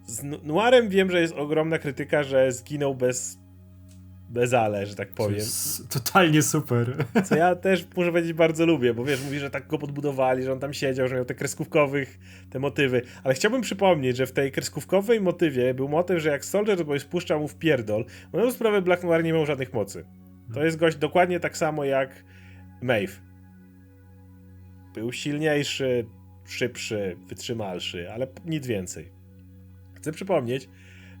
A: z Noirem wiem, że jest ogromna krytyka, że zginął bez bez ale, że tak powiem.
B: jest Totalnie super. (laughs)
A: Co ja też muszę powiedzieć bardzo lubię, bo wiesz, mówi, że tak go podbudowali, że on tam siedział, że miał te kreskówkowych, te motywy. Ale chciałbym przypomnieć, że w tej kreskówkowej motywie był motyw, że jak Soldier Boy spuszcza mu w pierdol, on na sprawę Black Noir nie miał żadnych mocy. To jest gość dokładnie tak samo jak Maeve. Był silniejszy, szybszy, wytrzymalszy, ale nic więcej. Chcę przypomnieć,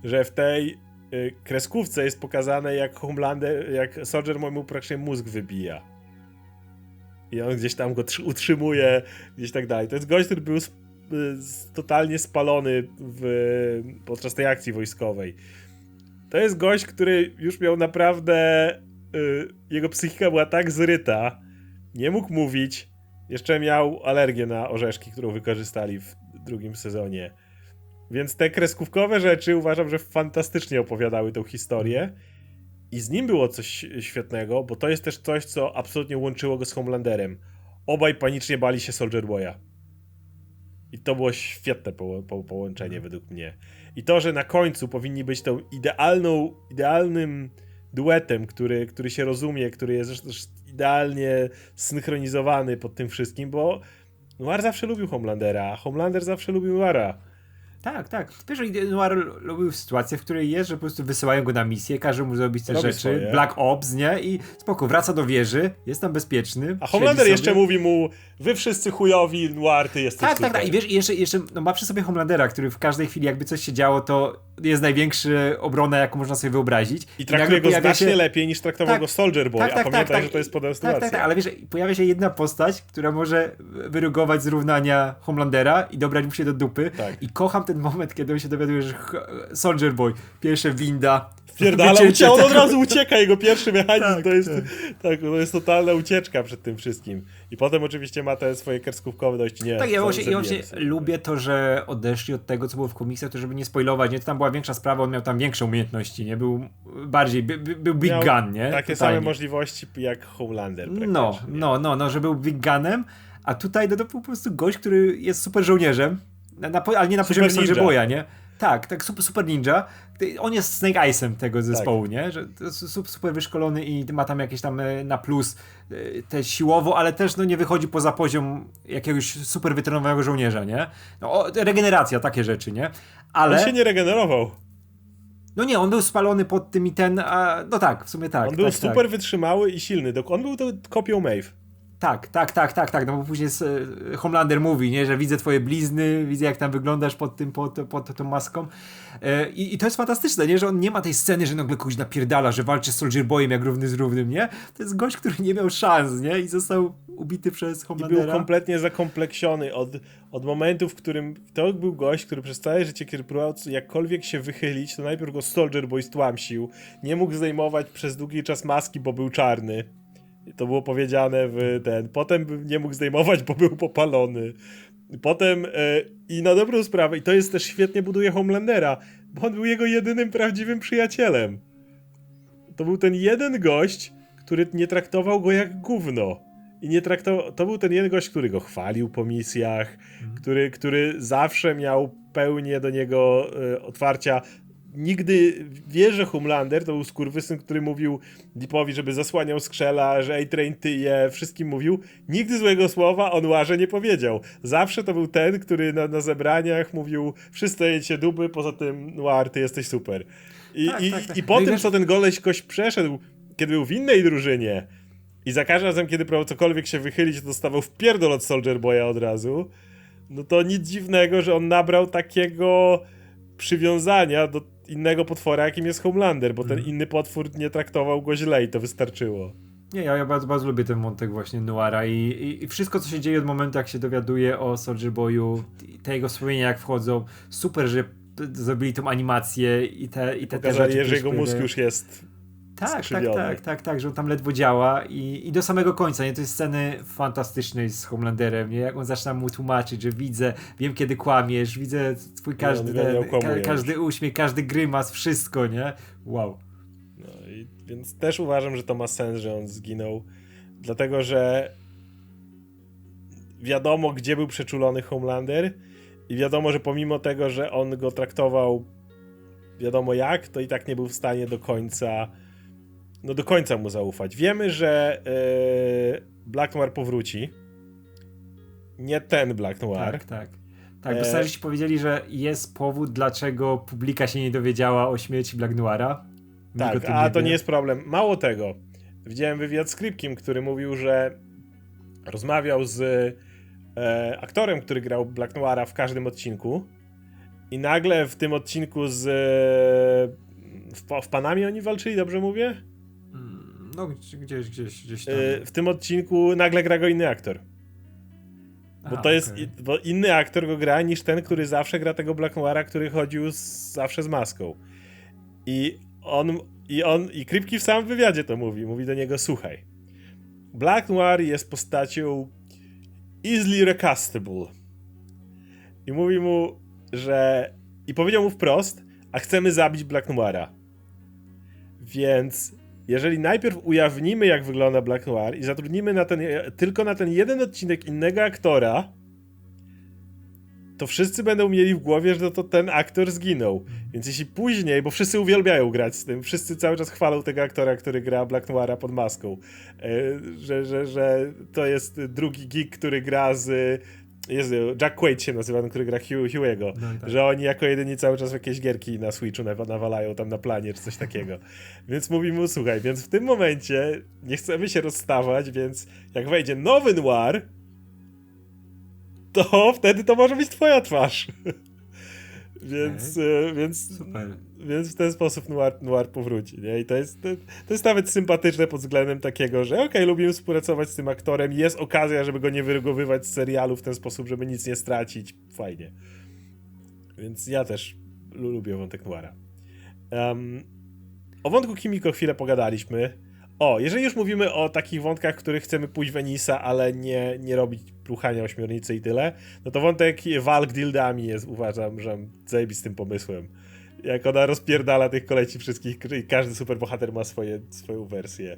A: że w tej kreskówce jest pokazane, jak Homelander, jak Soldier Boy mu praktycznie mózg wybija. I on gdzieś tam go tr- utrzymuje, gdzieś tak dalej. To jest gość, który był y, totalnie spalony w, podczas tej akcji wojskowej. To jest gość, który już miał naprawdę. Y, jego psychika była tak zryta, nie mógł mówić. Jeszcze miał alergię na orzeszki, którą wykorzystali w drugim sezonie. Więc te kreskówkowe rzeczy uważam, że fantastycznie opowiadały tą historię. I z nim było coś świetnego, bo to jest też coś, co absolutnie łączyło go z Homelanderem. Obaj panicznie bali się Soldier Boya. I to było świetne po, po, połączenie według mnie. I to, że na końcu powinni być tą idealną, idealnym duetem, który, który się rozumie, który jest też- też idealnie synchronizowany pod tym wszystkim, bo Noir zawsze lubił Homelandera, a Homelander zawsze lubił Noira.
B: Tak, tak. Wiesz, że Noir lubił sytuację, w której jest, że po prostu wysyłają go na misję, każą mu zrobić te
A: Robi
B: rzeczy,
A: swoje.
B: Black Ops, nie? I spoko, wraca do wieży, jest tam bezpieczny.
A: A Homelander jeszcze mówi mu, wy wszyscy chujowi, Noir, ty jesteś
B: Tak, tak,
A: super.
B: tak. I wiesz, i jeszcze, jeszcze no, ma przy sobie Homelandera, który w każdej chwili jakby coś się działo, to jest największa obrona, jaką można sobie wyobrazić.
A: I traktuje go
B: pojawia
A: znacznie lepiej niż traktował
B: Tak,
A: go Soldier Boy,
B: tak, tak,
A: a pamiętaj,
B: tak, tak.
A: że to jest podobna
B: Tak,
A: sytuacja.
B: tak, tak, ale wiesz, pojawia się jedna postać, która może wyrugować zrównania Homelandera i dobrać mu się do dupy.
A: Tak.
B: I kocham ten moment, kiedy on się dowiaduje, że Soldier Boy, pierwsza winda.
A: Pierdala, ucie- on od razu ucieka, jego pierwszy mechanizm
B: Tak,
A: to, jest,
B: tak.
A: tak. to jest totalna ucieczka przed tym wszystkim. I potem oczywiście ma te swoje kreskówkowe dość nie.
B: Tak, ja właśnie, ja właśnie lubię to, że odeszli od tego, co było w komiksach, to żeby nie spoilować, nie? To tam była większa sprawa, on miał tam większe umiejętności, nie? Był bardziej, by, by, był big
A: Miał
B: gun, nie?
A: Takie
B: Totalnie.
A: same możliwości jak Homelander
B: No, no, no, no, że był big gunem, a tutaj no, to był po prostu gość, który jest super żołnierzem, na, na, ale nie na
A: Super
B: poziomie Soldier
A: ninja.
B: Boya, nie? Tak, tak, super, ninja. On jest Snake Eyes'em tego zespołu, nie? Że super wyszkolony i ma tam jakieś tam e, na plus e, te siłowo, ale też no, nie wychodzi poza poziom jakiegoś super wytrenowanego żołnierza, nie? No, regeneracja, takie rzeczy, nie? Ale...
A: On się nie regenerował.
B: No nie, on był spalony pod tym i ten, a... no tak, w sumie tak.
A: on był
B: tak,
A: super
B: tak.
A: wytrzymały i silny. On był to kopią Maeve.
B: Tak, tak, tak, tak, tak, no bo później e, Homelander mówi, nie, że widzę twoje blizny, widzę jak tam wyglądasz pod tym, pod, pod tą maską e, i, i to jest fantastyczne, nie, że on nie ma tej sceny, że nagle kogoś napierdala, że walczy z Soldier Boyem jak równy z równym, nie, to jest gość, który nie miał szans, nie, i został ubity przez
A: I
B: Homelandera.
A: był kompletnie zakompleksiony od, od momentu, w którym to był gość, który przez całe życie, kiedy próbował jakkolwiek się wychylić, to najpierw go Soldier Boy stłamsił. Nie mógł zdejmować przez długi czas maski, bo był czarny. I To było powiedziane w ten. Potem nie mógł zdejmować, bo był popalony. Potem e, i na dobrą sprawę, i to jest też świetnie buduje Homelandera, bo on był jego jedynym prawdziwym przyjacielem. To był ten jeden gość, który nie traktował go jak gówno. I nie traktował. To był ten jeden gość, który go chwalił po misjach, który, który zawsze miał pełnię do niego e, otwarcia. Nigdy wie, że Homelander to był skurwysyn, który mówił Deepowi, żeby zasłaniał skrzela, że A-Train tyje, wszystkim mówił. Nigdy złego słowa on Noirze nie powiedział. Zawsze to był ten, który na, na zebraniach mówił wszyscy jedźcie duby, poza tym Noir, ty jesteś super. I,
B: Tak,
A: i,
B: tak, tak.
A: i
B: No
A: po
B: i
A: tym,
B: wiesz-
A: co ten goleś kość przeszedł, kiedy był w innej drużynie i za każdym razem, kiedy próbował cokolwiek się wychylić, to dostawał wpierdol od Soldier Boya od razu, no to nic dziwnego, że on nabrał takiego przywiązania do innego potwora, jakim jest Homelander, bo ten
B: Mhm.
A: inny potwór nie traktował go źle i to wystarczyło.
B: Nie, ja, ja bardzo, bardzo lubię ten wątek właśnie Noara i, i, i wszystko, co się dzieje od momentu, jak się dowiaduje o Soldier Boyu, te jego wspomnienia, jak wchodzą. Super, że zrobili tą animację i te, i te, te rzeczy,
A: że jego mózg już jest
B: Tak, tak, tak, tak, tak, że on tam ledwo działa i, i do samego końca, nie? To jest sceny fantastycznej z Homelanderem, nie? Jak on zaczyna mu tłumaczyć, że widzę, wiem kiedy kłamiesz, widzę twój każdy, ten, ka, każdy uśmiech, każdy grymas, wszystko, nie? Wow.
A: No i, więc też uważam, że to ma sens, że on zginął. Dlatego, że wiadomo, gdzie był przeczulony Homelander i wiadomo, że pomimo tego, że on go traktował wiadomo jak, to i tak nie był w stanie do końca no do końca mu zaufać. Wiemy, że yy, Black Noir powróci. Nie ten Black Noir.
B: Tak, tak. Tak, bo
A: E-
B: scenarzyści powiedzieli, że jest powód, dlaczego publika się nie dowiedziała o śmierci Black Noira.
A: Tak, a to
B: wie.
A: nie jest problem. Mało tego. Widziałem wywiad z Kripkiem, który mówił, że rozmawiał z e, aktorem, który grał Black Noira w każdym odcinku i nagle w tym odcinku z e, w, w Panamie oni walczyli, dobrze mówię?
B: No, gdzieś, gdzieś, gdzieś, tam.
A: E, w tym odcinku nagle gra go inny aktor. Bo
B: A,
A: to jest,
B: okej.
A: i- bo inny aktor go gra niż ten, który zawsze gra tego Black Noira, który chodził z, zawsze z maską. I on, i on, i Kripki w samym wywiadzie to mówi, mówi do niego, słuchaj, Black Noir jest postacią easily recastable. I mówi mu, że, i powiedział mu wprost, a chcemy zabić Black Noira. Więc jeżeli najpierw ujawnimy, jak wygląda Black Noir i zatrudnimy na ten, tylko na ten jeden odcinek innego aktora, to wszyscy będą mieli w głowie, że to ten aktor zginął. Więc jeśli później, bo wszyscy uwielbiają grać z tym, wszyscy cały czas chwalą tego aktora, który gra Black Noira pod maską, e, że, że, że to jest drugi geek, który gra z... Jezu, Jack Quaid się nazywa, który gra Hugh, Hugh'ego.
B: No tak.
A: Że oni jako jedyni cały czas jakieś gierki na Switchu nawa- nawalają tam na planie, czy coś takiego. (laughs) Więc mówimy mu, słuchaj, więc w tym momencie nie chcemy się rozstawać, więc jak wejdzie nowy Noir, to wtedy to może być twoja twarz. (laughs) więc, e, więc,
B: Super.
A: Więc w ten sposób Noir, Noir powróci, nie? I to jest, to, jest nawet sympatyczne pod względem takiego, że okej, lubimy współpracować z tym aktorem, jest okazja, żeby go nie wyrugowywać z serialu w ten sposób, żeby nic nie stracić. Fajnie. Więc ja też lu- lubię wątek Noira. Em, o wątku Kimiko chwilę pogadaliśmy. O, jeżeli już mówimy o takich wątkach, w których chcemy pójść w Enisa, ale nie, nie robić pluchania ośmiornicy i tyle, no to wątek walk dildami jest, uważam, że zajebistym pomysłem. Jak ona rozpierdala tych koleci wszystkich i każdy superbohater ma swoje, swoją wersję.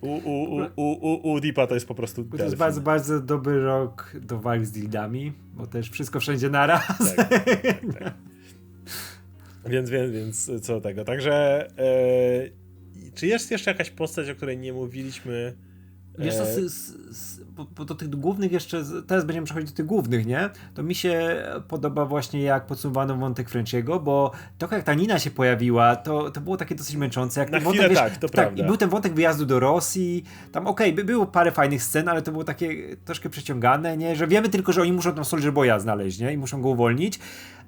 A: U, u, u, u, u, u Deepa to jest po prostu
B: to jest bardzo, bardzo dobry rok do walk z dildami, bo też wszystko wszędzie naraz.
A: Tak, tak, tak. Więc, więc, więc co tego. Także e, czy jest jeszcze jakaś postać, o której nie mówiliśmy?
B: Wiesz co,
A: E,
B: s, s, s, bo, do tych głównych jeszcze, teraz będziemy przechodzić do tych głównych, nie? To mi się podoba właśnie jak podsumowano wątek Frenchiego, bo to jak ta Nina się pojawiła, to, to było takie dosyć męczące. Jak
A: Na
B: ten
A: chwilę
B: wątek,
A: tak, to
B: tak,
A: prawda.
B: I był ten wątek wyjazdu do Rosji, tam okej, by było parę fajnych scen, ale to było takie troszkę przeciągane, nie? Że wiemy tylko, że oni muszą tam Soldier Boya znaleźć, nie? I muszą go uwolnić.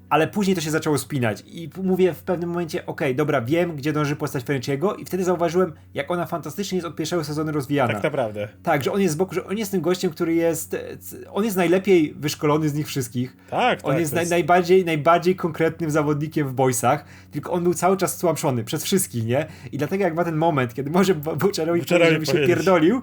B: Ale później to się zaczęło spinać i mówię w pewnym momencie, okej, dobra, wiem, gdzie dąży postać Frenchiego i wtedy zauważyłem, jak ona fantastycznie jest od pierwszego sezonu rozwijana.
A: tak naprawdę.
B: Tak, że on jest z boku, że on jest tym gościem, który jest. On jest najlepiej wyszkolony z nich wszystkich.
A: Tak,
B: On
A: tak.
B: jest,
A: to
B: naj, najbardziej, najbardziej konkretnym zawodnikiem w boysach, tylko on był cały czas stłamszony przez wszystkich, nie? I dlatego jak ma ten moment, kiedy może Buczarowi powiedzieć, żeby się pierdolił,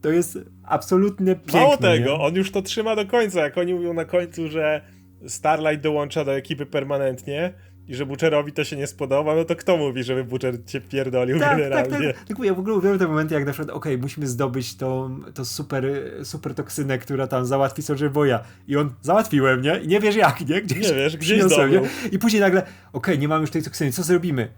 B: to jest absolutnie piękne.
A: Mało tego,
B: nie?
A: on już to trzyma do końca. Jak oni mówią na końcu, że Starlight dołącza do ekipy permanentnie i że Butcherowi to się nie spodoba, no to kto mówi, żeby Butcher cię pierdolił
B: Tak, tak,
A: generalnie?
B: tak. Tylko ja w ogóle uwielbiam te momenty, jak na przykład, okej, musimy zdobyć tą, tą super, super toksynę, która tam załatwi Soldier Boya. I on, załatwiłem, nie? I nie wiesz jak, nie? Gdzieś
A: Nie wiesz, gdzieś zdobył.
B: nie? I później nagle, okej, nie mamy już tej toksyny, co zrobimy?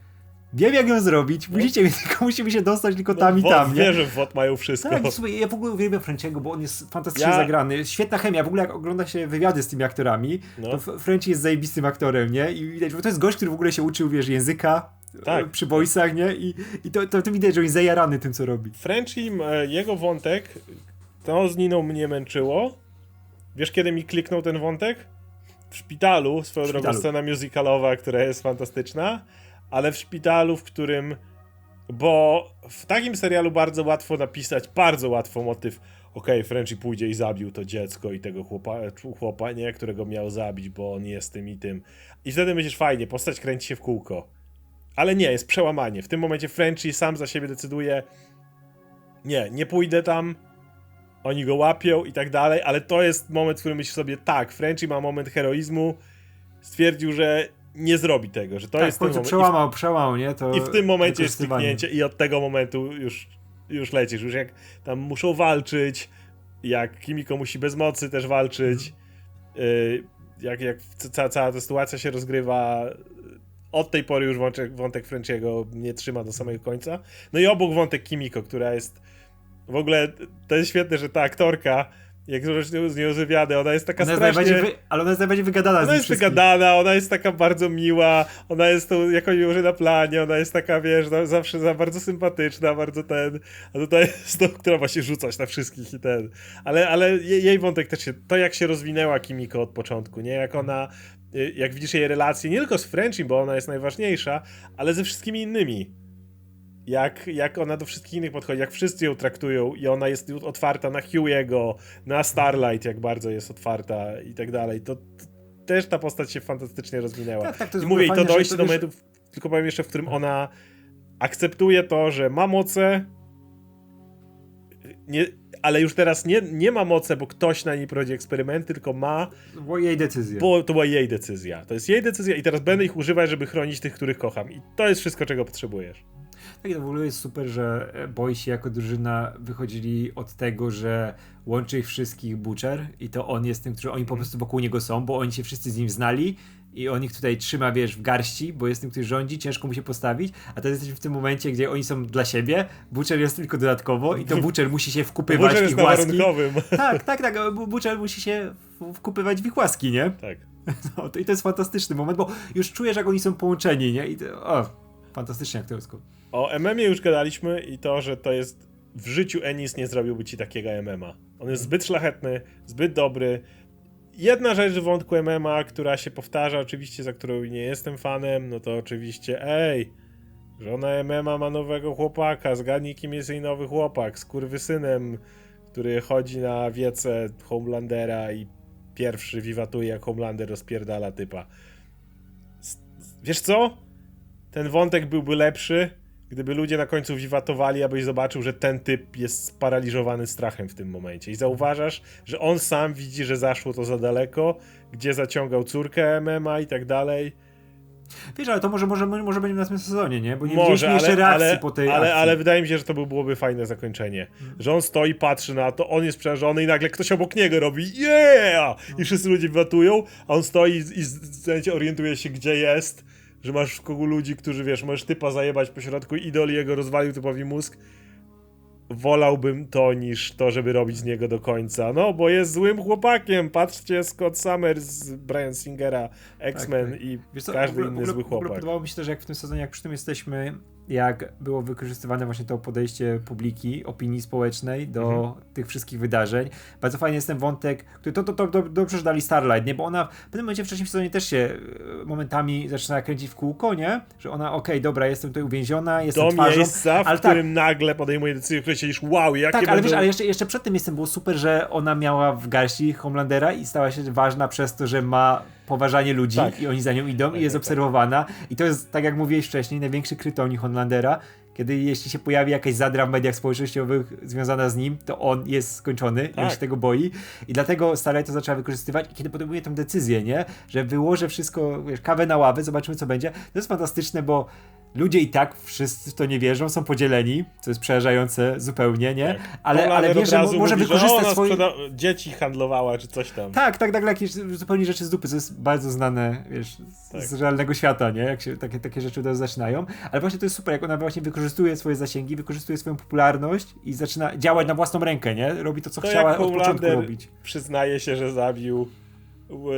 B: Wiem jak ją zrobić, musicie, (laughs) tylko musimy się dostać tylko tam i
A: Wod-
B: tam, nie?
A: No, Wie, że w WOT mają wszystko.
B: Tak, słuchaj, ja w ogóle uwielbiam Frenciego, bo on jest fantastycznie
A: Ja-
B: zagrany. Świetna chemia. W ogóle jak ogląda się wywiady z tymi aktorami,
A: No.
B: to F- French jest zajebistym aktorem, nie? I widać, bo to jest gość, który w ogóle się uczył, wiesz, języka
A: Tak.
B: e, przy voice'ach, nie? I, i to, to, to widać, że on jest zajarany tym, co robi.
A: Frenchie, e, jego wątek, to z Niną mnie męczyło. Wiesz, kiedy mi kliknął ten wątek? W szpitalu, swoją
B: W
A: drogą
B: szpitalu.
A: scena musicalowa, która jest fantastyczna, ale w szpitalu, w którym. Bo w takim serialu bardzo łatwo napisać, bardzo łatwo motyw. Okej, Frenchie pójdzie i zabił to dziecko i tego chłopa, chłopa, nie, którego miał zabić, bo on jest tym i tym. I wtedy myślisz, fajnie, postać kręci się w kółko. Ale nie, jest przełamanie. W tym momencie Frenchie sam za siebie decyduje, nie, nie pójdę tam, oni go łapią i tak dalej, ale to jest moment, w którym myślisz sobie, tak, Frenchie ma moment heroizmu, stwierdził, że nie zrobi tego, że to
B: tak,
A: jest
B: w
A: ten moment.
B: przełamał, przełamał, nie? To
A: I w, w tym momencie jest kliknięcie i od tego momentu już, już lecisz, już jak tam muszą walczyć, jak Kimiko musi bez mocy też walczyć, y, jak, jak ca, cała ta sytuacja się rozgrywa, od tej pory już wątek, wątek Frenchiego nie trzyma do samego końca. No i obok wątek Kimiko, która jest w ogóle, to jest świetne, że ta aktorka, jak z nią wywiady, ona jest taka
B: Ona
A: strasznie...
B: wy... Ale ona jest najbardziej wygadana
A: Ona jest
B: wszystkich.
A: wygadana, ona jest taka bardzo miła, ona jest tą, jak oni mówią, na planie, ona jest taka, wiesz, za- zawsze za bardzo sympatyczna, bardzo ten, a tutaj (laughs) jest tą, która ma się rzucać na wszystkich i ten. Ale, ale jej, jej wątek też się, to jak się rozwinęła Kimiko od początku, nie? Jak ona, y, jak widzisz jej relacje, nie tylko z Frenchie, bo ona jest najważniejsza, ale ze wszystkimi innymi. Jak, jak ona do wszystkich innych podchodzi, jak wszyscy ją traktują i ona jest otwarta na Hugh'ego, na Starlight, jak bardzo jest otwarta i tak dalej, to, to też ta postać się fantastycznie rozwinęła.
B: Tak, tak, to
A: I mówię, i to dojście
B: to
A: do
B: wiesz-
A: momentu, tylko powiem jeszcze, w którym ona akceptuje to, że ma moce, nie, ale już teraz nie, nie ma mocy, bo ktoś na niej prowadzi eksperymenty, tylko ma,
B: To była jej decyzja.
A: bo to była jej decyzja. To jest jej decyzja i teraz będę ich używać, żeby chronić tych, których kocham. I to jest wszystko, czego potrzebujesz.
B: Tak, i to w ogóle jest super, że e, Boysi jako drużyna wychodzili od tego, że łączy ich wszystkich Butcher i to on jest tym, który oni po prostu wokół niego są, bo oni się wszyscy z nim znali i on ich tutaj trzyma, wiesz, w garści, bo jest tym, który rządzi, ciężko mu się postawić, a teraz jesteśmy w tym momencie, gdzie oni są dla siebie, Butcher jest tylko dodatkowo i to Butcher musi się wkupywać w ich łaski. (laughs) Tak, tak, tak, Bu- Butcher musi się wkupywać w ich łaski, nie?
A: tak. (laughs)
B: No, to, I to jest fantastyczny moment, bo już czujesz, jak oni są połączeni, nie? I to, o, fantastycznie aktorsko.
A: O MM-ie już gadaliśmy i to, że to jest w życiu Ennis nie zrobiłby ci takiego MMA. On jest zbyt szlachetny, zbyt dobry. Jedna rzecz w wątku MMA, która się powtarza, oczywiście, za którą nie jestem fanem, no to oczywiście, ej, żona MMA ma nowego chłopaka, zgadnij kim jest jej nowy chłopak, z kurwysynem, który chodzi na wiece Homelandera i pierwszy wiwatuje, jak Homelander rozpierdala typa. Wiesz co? ten wątek byłby lepszy, gdyby ludzie na końcu wiwatowali, abyś zobaczył, że ten typ jest sparaliżowany strachem w tym momencie. I zauważasz, że on sam widzi, że zaszło to za daleko, gdzie zaciągał córkę MMA i tak dalej.
B: Wiesz, ale to może, może, może będzie w następnym sezonie, nie? Bo nie
A: Może, ale,
B: jeszcze reakcji
A: ale,
B: po tej
A: ale,
B: akcji.
A: ale wydaje mi się, że to by byłoby fajne zakończenie. Że on stoi, patrzy na to, on jest przerażony i nagle ktoś obok niego robi yeah! I wszyscy ludzie wywatują, a on stoi i, i orientuje się, gdzie jest, że masz w kogu ludzi, którzy, wiesz, możesz typa zajebać po środku, idol jego rozwalił typowi mózg. Wolałbym to niż to, żeby robić z niego do końca. No, bo jest złym chłopakiem. Patrzcie, Scott Summers, Brian Singera, X-Men
B: tak.
A: i
B: Wiesz co,
A: każdy
B: ogóle,
A: inny
B: ogóle,
A: zły chłopak.
B: podobało mi się też, jak w tym sezonie, jak przy tym jesteśmy, jak było wykorzystywane właśnie to podejście publiki, opinii społecznej do
A: Mhm.
B: tych wszystkich wydarzeń. Bardzo fajny jest ten wątek, który to, to, to, to dobrze że dali Starlight, nie? Bo ona w pewnym momencie wcześniej w sezonie też się e, momentami zaczyna kręcić w kółko, nie? Że ona, okej, dobra, jestem tutaj uwięziona, jestem
A: do
B: twarzą,
A: miejsca, w
B: ale tak,
A: którym nagle podejmuje decyzję, w której siedzisz, wow, jakie
B: tak, ale
A: będą...
B: wiesz, ale jeszcze, jeszcze przed tym jestem było super, że ona miała w garści Homelandera i stała się ważna przez to, że ma poważanie ludzi
A: Tak.
B: i oni za nią idą
A: Tak,
B: i jest
A: tak,
B: obserwowana. I to jest, tak jak mówiłeś wcześniej, największy krytonii Homelandera, kiedy jeśli się pojawi jakaś zadra w mediach społecznościowych związana z nim, to on jest skończony,
A: Tak.
B: on się tego boi i dlatego Starlight to zaczęła wykorzystywać i kiedy podejmuje tę decyzję, nie, że wyłożę wszystko, wiesz, kawę na ławę, zobaczymy co będzie, to jest fantastyczne, bo ludzie i tak wszyscy w to nie wierzą, są podzieleni, co jest przerażające zupełnie, nie,
A: Tak.
B: ale, ale wie, że może
A: mówi, że
B: wykorzystać
A: ona
B: swoje...
A: dzieci handlowała, czy coś tam.
B: Tak, tak, tak, jakieś zupełnie rzeczy z dupy, co jest bardzo znane, wiesz, z,
A: Tak.
B: z realnego świata, nie? Jak się takie, takie rzeczy razu zaczynają. Ale właśnie to jest super, jak ona właśnie wykorzystuje swoje zasięgi, wykorzystuje swoją popularność i zaczyna działać na własną rękę, nie? Robi to, co
A: To
B: chciała od początku robić.
A: Przyznaje się, że zabił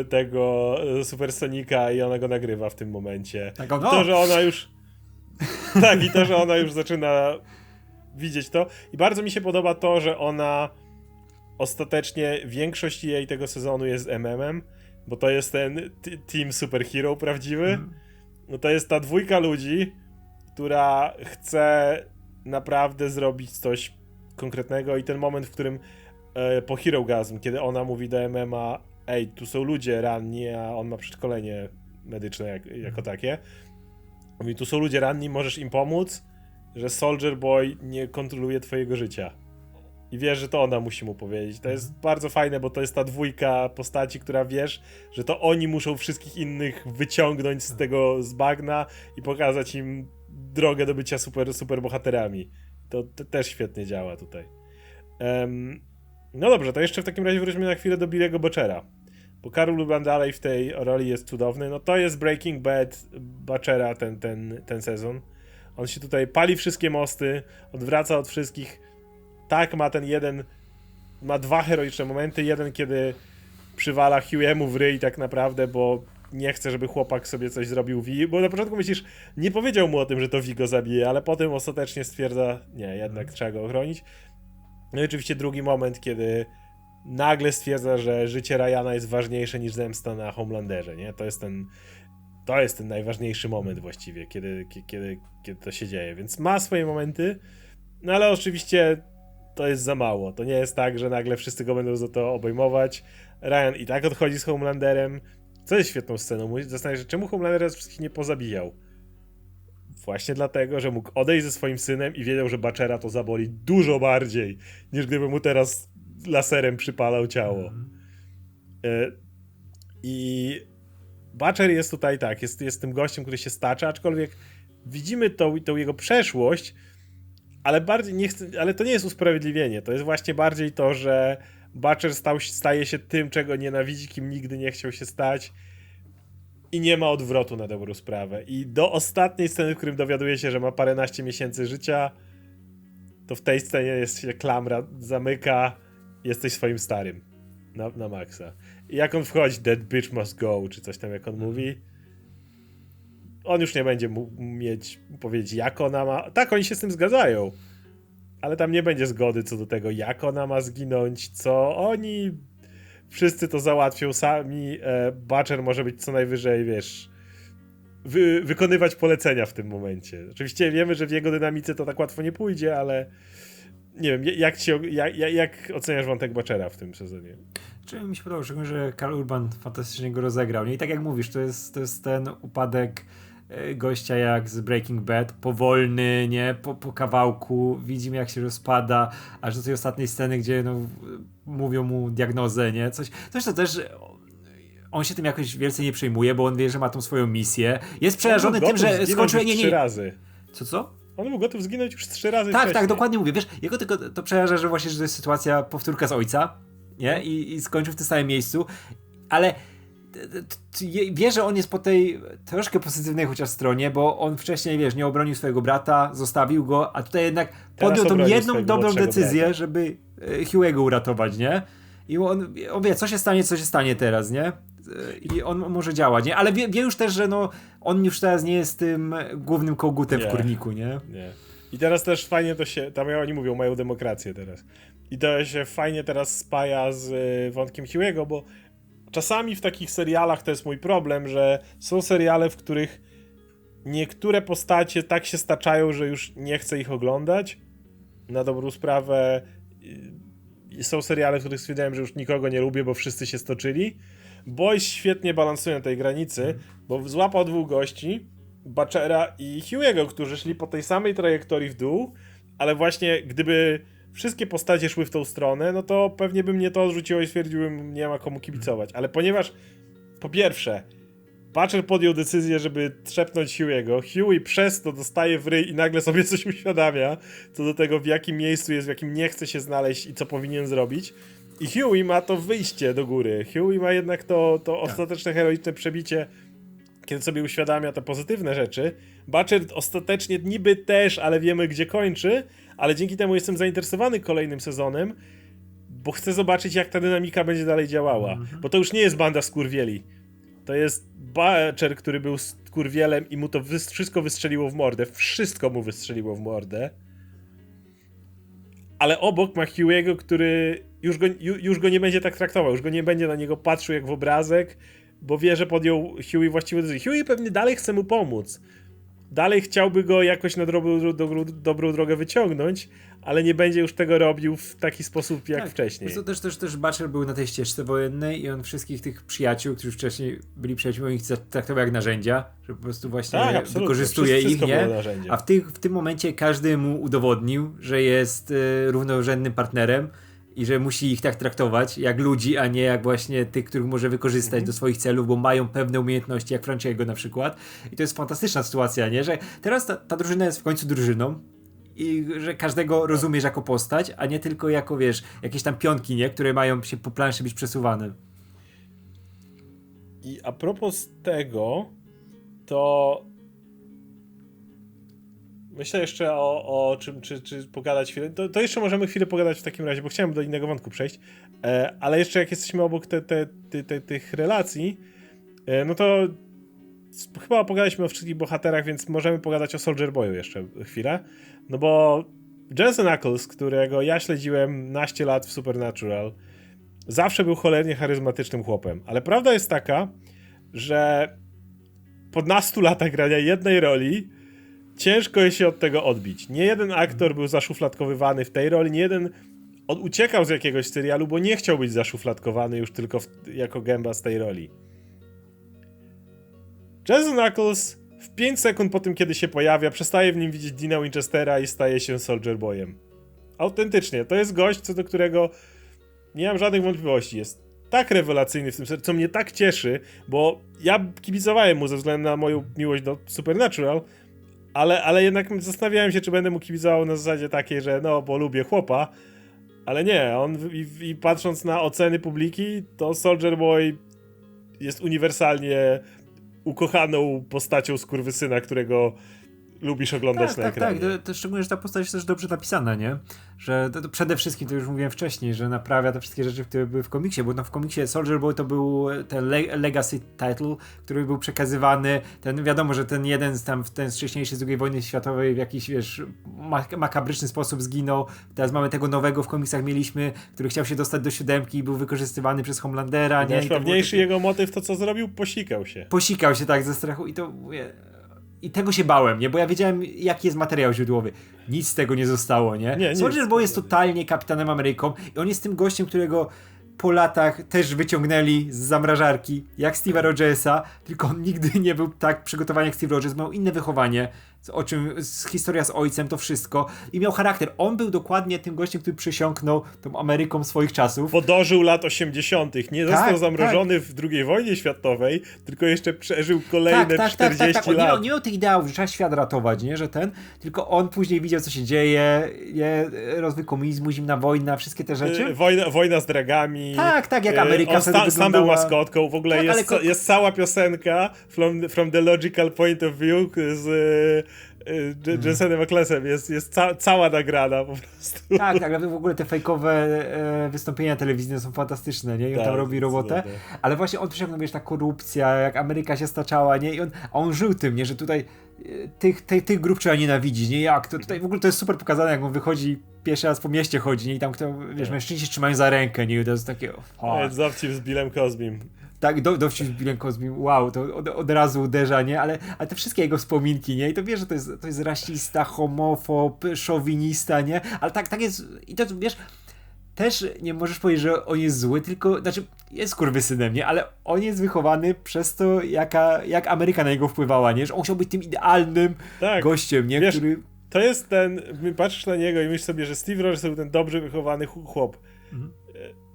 A: e, tego e, Supersonika i ona go nagrywa w tym momencie.
B: Tak, on,
A: To, że ona już. (laughs) tak, i to, że ona już zaczyna widzieć to. I bardzo mi się podoba to, że ona ostatecznie większość jej tego sezonu jest MM-em, bo to jest ten team superhero prawdziwy.
B: Mhm.
A: No to jest ta dwójka ludzi, która chce naprawdę zrobić coś konkretnego i ten moment, w którym e, po Hero Gasm, kiedy ona mówi do MMA, ej, tu są ludzie ranni, a on ma przeszkolenie medyczne jak, jako takie. Mówi, tu są ludzie ranni, możesz im pomóc, że Soldier Boy nie kontroluje twojego życia. I wiesz, że to ona musi mu powiedzieć. To jest bardzo fajne, bo to jest ta dwójka postaci, która wiesz, że to oni muszą wszystkich innych wyciągnąć z tego z bagna i pokazać im drogę do bycia super, super bohaterami. To, to też świetnie działa tutaj. Em, no dobrze, to jeszcze w takim razie wróćmy na chwilę do Billego Butchera. Bo Karol Urban dalej w tej roli jest cudowny. No to jest Breaking Bad Butchera ten, ten, ten sezon. On się tutaj pali wszystkie mosty, odwraca od wszystkich. Tak, ma ten jeden, ma dwa heroiczne momenty. Jeden, kiedy przywala Hugh'emu w ryj tak naprawdę, bo nie chce, żeby chłopak sobie coś zrobił Vi, bo na początku myślisz, nie powiedział mu o tym, że to Vi go zabije, ale potem ostatecznie stwierdza, nie, jednak trzeba go ochronić. No i oczywiście drugi moment, kiedy nagle stwierdza, że życie Ryana jest ważniejsze niż zemsta na Homelanderze, nie? To jest ten to jest ten najważniejszy moment właściwie, kiedy, kie- kiedy, kiedy to się dzieje, więc ma swoje momenty, no ale oczywiście to jest za mało. To nie jest tak, że nagle wszyscy go będą za to obejmować. Ryan i tak odchodzi z Homelanderem, co jest świetną sceną. Zastanawiam się, czemu Homelander wszystkich nie pozabijał. Właśnie dlatego, że mógł odejść ze swoim synem i wiedział, że Bachera to zaboli dużo bardziej, niż gdyby mu teraz laserem przypalał ciało. E, I Butcher jest tutaj tak, jest, jest tym gościem, który się stacza, aczkolwiek widzimy tą, tą jego przeszłość, ale bardziej nie chcę, ale to nie jest usprawiedliwienie, to jest właśnie bardziej to, że Butcher stał, staje się tym, czego nienawidzi, kim nigdy nie chciał się stać i nie ma odwrotu na dobrą sprawę. I do ostatniej sceny, w którym dowiaduje się, że ma paręnaście miesięcy życia, to w tej scenie jest się klamra, zamyka, jesteś swoim starym na, na maksa. I jak on wchodzi, that bitch must go, czy coś tam jak on mówi, on już nie będzie mógł mieć powiedzieć, jak ona ma. Tak, oni się z tym zgadzają, ale tam nie będzie zgody co do tego, jak ona ma zginąć, co oni wszyscy to załatwią sami. E, Butcher może być co najwyżej, wiesz, wy, wykonywać polecenia w tym momencie. Oczywiście wiemy, że w jego dynamice to tak łatwo nie pójdzie, ale nie wiem, jak, ci, jak, jak, oceniasz wątek Butchera w tym sezonie?
B: Czy mi się podobało, szczególnie, że Karl Urban fantastycznie go rozegrał. Nie? I tak jak mówisz, to jest, to jest ten upadek e, gościa jak z Breaking Bad, powolny, nie, po, po kawałku, widzimy jak się rozpada, aż do tej ostatniej sceny, gdzie no, mówią mu diagnozę, nie, coś, coś to też on się tym jakoś wielce nie przejmuje, bo on wie, że ma tą swoją misję. Jest przerażony
A: On był
B: tym, że skończył,
A: już
B: nie,
A: trzy
B: nie,
A: razy.
B: co, co?
A: On był gotów zginąć już trzy razy
B: Tak,
A: wcześniej.
B: tak, dokładnie mówię. Wiesz, jego tylko to przeraża, że właśnie że to jest sytuacja powtórka z ojca, nie? I, i skończył w tym samym miejscu, ale wie, że on jest po tej troszkę pozytywnej chociaż stronie, bo on wcześniej, wiesz, nie obronił swojego brata, zostawił go, a tutaj jednak podjął tą jedną dobrą decyzję,
A: brata.
B: żeby e, Hugh'ego uratować, nie? I on, on wie, co się stanie, co się stanie teraz, nie? I on może działać, nie? Ale wie, wie już też, że no, on już teraz nie jest tym głównym kogutem
A: Nie.
B: w kurniku, nie?
A: Nie. I teraz też fajnie to się, tam oni mówią, mają demokrację teraz. I to się fajnie teraz spaja z y, wątkiem Hugh'ego, bo czasami w takich serialach to jest mój problem, że są seriale, w których niektóre postacie tak się staczają, że już nie chcę ich oglądać. Na dobrą sprawę y, są seriale, w których stwierdziłem, że już nikogo nie lubię, bo wszyscy się stoczyli. Boys świetnie balansują tej granicy, bo złapał dwóch gości, Butchera i Hughego, którzy szli po tej samej trajektorii w dół, ale właśnie gdyby wszystkie postacie szły w tą stronę, no to pewnie by mnie to odrzuciło i stwierdziłbym, nie ma komu kibicować. Ale ponieważ, po pierwsze, Butcher podjął decyzję, żeby trzepnąć Hughego, Hughie przez to dostaje w ryj i nagle sobie (laughs) coś uświadamia, co do tego, w jakim miejscu jest, w jakim nie chce się znaleźć i co powinien zrobić. I Hughie ma to wyjście do góry. Hughie ma jednak to, to ostateczne heroiczne przebicie, kiedy sobie uświadamia te pozytywne rzeczy. Butcher ostatecznie niby też, ale wiemy gdzie kończy, ale dzięki temu jestem zainteresowany kolejnym sezonem, bo chcę zobaczyć jak ta dynamika będzie dalej działała. Bo to już nie jest banda skurwieli. To jest Butcher, który był skurwielem i mu to wszystko wystrzeliło w mordę. Wszystko mu wystrzeliło w mordę. Ale obok ma Hughego, który już go, ju, już go nie będzie tak traktował, już go nie będzie na niego patrzył jak w obrazek, bo wie, że podjął Hughie właściwe decyzje. Hughie pewnie dalej chce mu pomóc. Dalej chciałby go jakoś na dobrą, dobrą, dobrą drogę wyciągnąć, ale nie będzie już tego robił w taki sposób jak
B: Tak,
A: wcześniej.
B: To też, też, też Butcher był na tej ścieżce wojennej i on wszystkich tych przyjaciół, którzy wcześniej byli przyjaciółmi, ich traktował jak narzędzia, że po prostu właśnie
A: Tak,
B: wykorzystuje
A: Wszystko
B: ich, nie? A w, tych, w tym momencie każdy mu udowodnił, że jest y, równorzędnym partnerem i że musi ich tak traktować jak ludzi, a nie jak właśnie tych, których może wykorzystać
A: Mhm.
B: do swoich celów, bo mają pewne umiejętności, jak Franciego na przykład. I to jest fantastyczna sytuacja, nie? Że teraz ta, ta drużyna jest w końcu drużyną i że każdego rozumiesz jako postać, a nie tylko jako, wiesz, jakieś tam pionki, nie? Które mają się po planszy być przesuwane.
A: I a propos tego, to myślę jeszcze o, o czym, czy, czy pogadać chwilę. To, to jeszcze możemy chwilę pogadać w takim razie, bo chciałem do innego wątku przejść. E, ale jeszcze jak jesteśmy obok te, te, te, tych relacji, e, no to chyba pogadaliśmy o wszystkich bohaterach, więc możemy pogadać o Soldier Boyu jeszcze chwilę. No bo Jensen Ackles, którego ja śledziłem naście lat w Supernatural, zawsze był cholernie charyzmatycznym chłopem. Ale prawda jest taka, że po nastu latach grania jednej roli ciężko jest się od tego odbić. Nie jeden aktor był zaszufladkowywany w tej roli, nie jeden od, uciekał z jakiegoś serialu, bo nie chciał być zaszufladkowany już tylko w, jako gęba z tej roli. Jensen Ackles w 5 sekund po tym, kiedy się pojawia, przestaje w nim widzieć Dina Winchestera i staje się Soldier Boyem. Autentycznie, to jest gość, co do którego nie mam żadnych wątpliwości. Jest tak rewelacyjny w tym sercu, co mnie tak cieszy, bo ja kibicowałem mu ze względu na moją miłość do Supernatural, ale, ale jednak zastanawiałem się, czy będę mu kibicował na zasadzie takiej, że no, bo lubię chłopa, ale nie, on i, i patrząc na oceny publiki, to Soldier Boy jest uniwersalnie ukochaną postacią skurwysyna, którego lubisz oglądać
B: Tak,
A: na
B: tak,
A: ekranie.
B: tak. To, to szczególnie, że ta postać jest też dobrze napisana, nie? Że to, to przede wszystkim, to już mówiłem wcześniej, że naprawia te wszystkie rzeczy, które były w komiksie, bo no w komiksie Soldier Boy to był ten le legacy title, który był przekazywany, ten wiadomo, że ten jeden z tam, ten z wcześniejszy z II wojny światowej w jakiś, wiesz, mak makabryczny sposób zginął. Teraz mamy tego nowego w komiksach mieliśmy, który chciał się dostać do siódemki i był wykorzystywany przez Homelandera, nie?
A: Najsławniejszy
B: takie-
A: jego motyw to co zrobił? Posikał się.
B: posikał się tak ze strachu i to i tego się bałem, nie? Bo ja wiedziałem, jaki jest materiał źródłowy. Nic z tego nie zostało, nie?
A: Nie.
B: Soldier Boy jest totalnie kapitanem Ameryką i on jest tym gościem, którego po latach też wyciągnęli z zamrażarki, jak Steve'a Rogersa, tylko on nigdy nie był tak przygotowany jak Steve Rogers, miał inne wychowanie, o czym z, historia z ojcem, to wszystko i miał charakter. On był dokładnie tym gościem, który przysiąknął tą Ameryką swoich czasów.
A: Bo dożył lat 80. Nie
B: Tak,
A: został zamrożony w II wojnie światowej, tylko jeszcze przeżył kolejne 40
B: On nie,
A: lat.
B: miał, nie miał tych ideałów, że trzeba świat ratować, nie? Że ten, tylko on później widział, co się dzieje, nie? rozwój komunizmu, zimna wojna, wszystkie te rzeczy.
A: Y, Wojna, wojna z dragami.
B: Tak, tak, jak
A: Y,
B: Ameryka
A: On sta, sam był maskotką. W ogóle
B: Tak, ale
A: jest, jest cała piosenka from, from the logical point of view z Jensenem Ecclesem. Jest, jest ca, cała nagrana po prostu.
B: Tak, tak, w ogóle te fejkowe e, wystąpienia telewizyjne są fantastyczne, nie? I on
A: Tak,
B: tam robi robotę. Ale właśnie on przyciągnął, wiesz, ta korupcja, jak Ameryka się staczała, nie? I on, a on żył tym, nie? Że tutaj e, tych, tych, tych grup trzeba nienawidzić, nie? Jak? To tutaj w ogóle to jest super pokazane, jak on wychodzi pierwszy raz po mieście chodzi, nie? I tam kto, wiesz, mężczyźni się trzymają za rękę, nie? I to jest takie, o,
A: Jest dowcip z Billem Cosbym.
B: Tak, do, dowcip z Billem Cosby, wow, to od, od razu uderza, nie? Ale, ale te wszystkie jego wspominki, nie? I to wiesz, że to jest, to jest rasista, homofob, szowinista, nie? Ale tak, tak jest, i to wiesz, też nie możesz powiedzieć, że on jest zły, tylko, znaczy jest kurwysynem, nie? Ale on jest wychowany przez to, jaka, jak Ameryka na niego wpływała, nie? Że on chciał być tym idealnym
A: Tak.
B: gościem, nie?
A: Wiesz,
B: Który...
A: To jest ten, patrzysz na niego i myślisz sobie, że Steve Rogers był ten dobrze wychowany ch- chłop.
B: Mhm.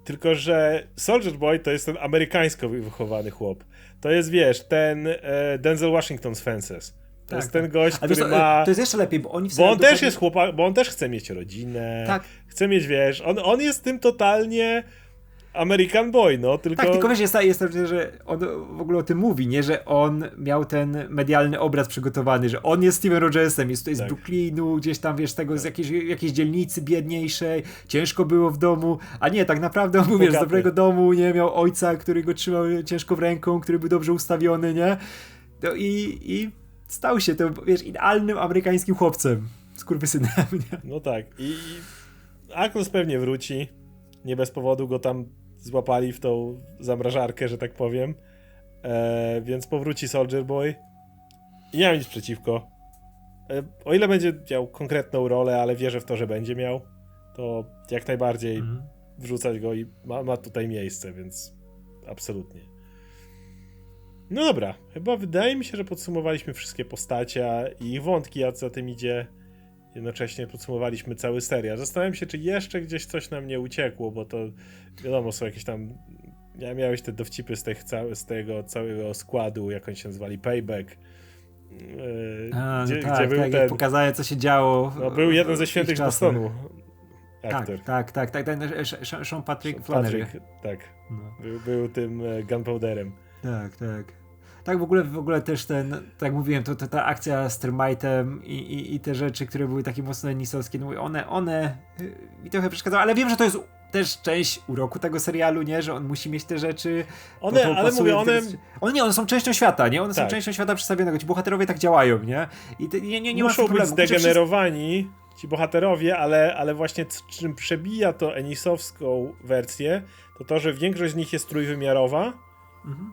A: Tylko, że Soldier Boy to jest ten amerykańsko wy- wychowany chłop. To jest, wiesz, ten e, Denzel Washington z Fences. To
B: Tak,
A: jest ten
B: tak.
A: gość,
B: A wiesz
A: który
B: co,
A: ma...
B: to jest jeszcze lepiej, bo oni
A: Bo on też jest chłopak, bo on też chce mieć rodzinę.
B: Tak.
A: Chce mieć, wiesz, on, on jest tym totalnie American Boy, no, tylko...
B: Tak, tylko wiesz, jest, jest to, że on w ogóle o tym mówi, nie? Że on miał ten medialny obraz przygotowany, że on jest Steven Rogersem, jest tutaj z
A: Tak.
B: Brooklynu, gdzieś tam, wiesz, tego z jakiejś, jakiejś dzielnicy biedniejszej, ciężko było w domu, a nie, tak naprawdę on był, wiesz, z dobrego domu, nie? Miał ojca, który go trzymał ciężko w ręką, który był dobrze ustawiony, nie? No i, i stał się tym, wiesz, idealnym amerykańskim chłopcem, skurwysynem, (laughs) nie?
A: No tak. I, i pewnie wróci. Nie bez powodu go tam złapali w tą zamrażarkę, że tak powiem. E, więc powróci Soldier Boy. I nie mam nic przeciwko. E, o ile będzie miał konkretną rolę, ale wierzę w to, że będzie miał, to jak najbardziej
B: Mhm.
A: wrzucać go i ma, ma tutaj miejsce, więc absolutnie. No dobra, chyba wydaje mi się, że podsumowaliśmy wszystkie postacie i ich wątki, a co za tym idzie, jednocześnie podsumowaliśmy cały serial. Zastanawiam się, czy jeszcze gdzieś coś nam nie uciekło, bo to wiadomo, są jakieś tam. Ja miałeś te dowcipy z, tych, z tego całego składu, jak oni się nazwali, Payback. Yy,
B: A,
A: gdzie,
B: no tak,
A: gdzie był
B: tak,
A: ten.
B: pokazałem, co się działo.
A: No, był jeden ze świętych z. Bostonu. Aktor.
B: Tak, tak, tak, tak, Sean Patrick Flannery.
A: Patrick, tak.
B: No.
A: Był, był tym e, gunpowderem.
B: Tak, tak. Tak, w ogóle, w ogóle też ten, tak jak mówiłem, to, to ta akcja z Termite'em i, i, i te rzeczy, które były takie mocno nisowskie, no one, one y, mi trochę przeszkadzały, ale wiem, że to jest też część uroku tego serialu, nie, że on musi mieć te rzeczy.
A: One,
B: to
A: ale
B: pasuje
A: mówię, one,
B: One nie, one są częścią świata, nie? One są
A: Tak.
B: częścią świata przedstawionego. Ci bohaterowie tak działają, nie? I te, nie, nie, nie
A: muszą być zdegenerowani, ci bohaterowie, ale, ale właśnie czym przebija to enisowską wersję, to to, że większość z nich jest trójwymiarowa
B: Mhm.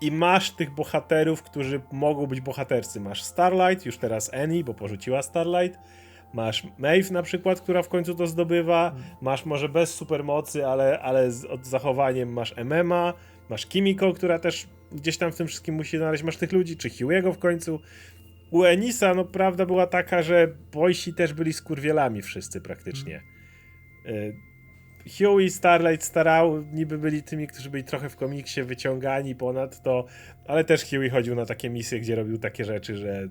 A: I masz tych bohaterów, którzy mogą być bohaterscy. Masz Starlight, już teraz Annie, bo porzuciła Starlight. Masz Maeve na przykład, która w końcu to zdobywa. Masz może bez supermocy, ale, ale z od zachowaniem masz MMA. Masz Kimiko, która też gdzieś tam w tym wszystkim musi znaleźć. Masz tych ludzi, czy Hugh'ego w końcu. U Enisa, no prawda była taka, że boysi też byli skurwielami wszyscy praktycznie. Y, Hugh i Starlight starał, niby byli tymi, którzy byli trochę w komiksie wyciągani ponad to, ale też Huey chodził na takie misje, gdzie robił takie rzeczy, że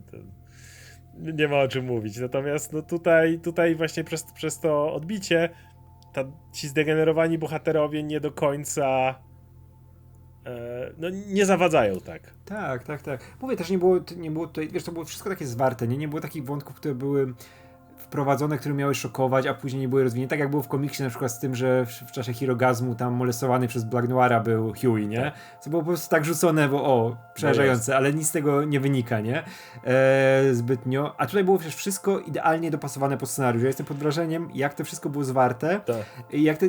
A: nie ma o czym mówić. Natomiast no tutaj, tutaj właśnie przez, przez to odbicie ta, ci zdegenerowani bohaterowie nie do końca e, no, nie zawadzają tak.
B: Tak, tak, tak. Mówię, też nie było, nie było tutaj, wiesz, to było wszystko takie zwarte, nie? Nie było takich wątków, które były wprowadzone, które miały szokować, a później nie były rozwinięte. Tak jak było w komiksie na przykład z tym, że w, w czasie Hirogazmu tam molestowany przez Black Noira był Huey, nie? Co było po prostu tak rzucone, bo o, przerażające, ale nic z tego nie wynika, nie? E, zbytnio. A tutaj było przecież wszystko idealnie dopasowane pod scenariusz. Ja jestem pod wrażeniem, jak to wszystko było zwarte.
A: Tak.
B: I Jak te,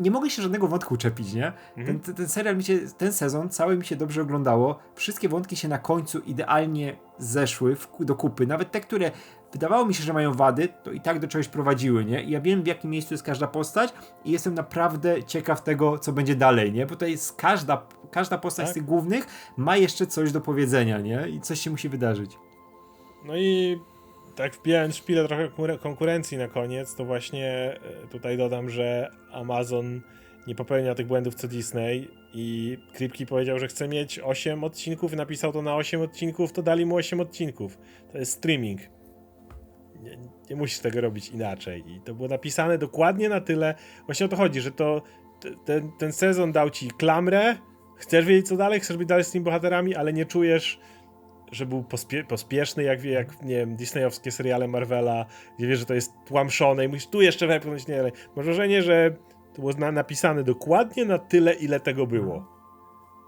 B: nie mogę się żadnego wątku czepić, nie?
A: Mhm.
B: Ten, ten, ten serial mi się, ten sezon cały mi się dobrze oglądało. Wszystkie wątki się na końcu idealnie zeszły w, do kupy. Nawet te, które wydawało mi się, że mają wady, to i tak do czegoś prowadziły, nie? I ja wiem, w jakim miejscu jest każda postać i jestem naprawdę ciekaw tego, co będzie dalej, nie? Bo to jest każda, każda postać
A: Tak.
B: z tych głównych ma jeszcze coś do powiedzenia, nie? I coś się musi wydarzyć.
A: No i tak wbijając szpilę trochę konkur- konkurencji na koniec, to właśnie e, tutaj dodam, że Amazon nie popełnia tych błędów co Disney i Kripke powiedział, że chce mieć 8 odcinków, napisał to na 8 odcinków, to dali mu 8 odcinków. To jest streaming. Nie, nie musisz tego robić inaczej. I to było napisane dokładnie na tyle. Właśnie o to chodzi, że to ten, ten sezon dał ci klamrę, chcesz wiedzieć co dalej, chcesz być dalej z tymi bohaterami, ale nie czujesz że był pospie pospieszny, jak, jak nie wiem, disneyowskie seriale Marvela, gdzie wiesz, że to jest tłamszone i musisz tu jeszcze wepchnąć, nie ale Masz wrażenie, że to było na napisane dokładnie na tyle, ile tego było.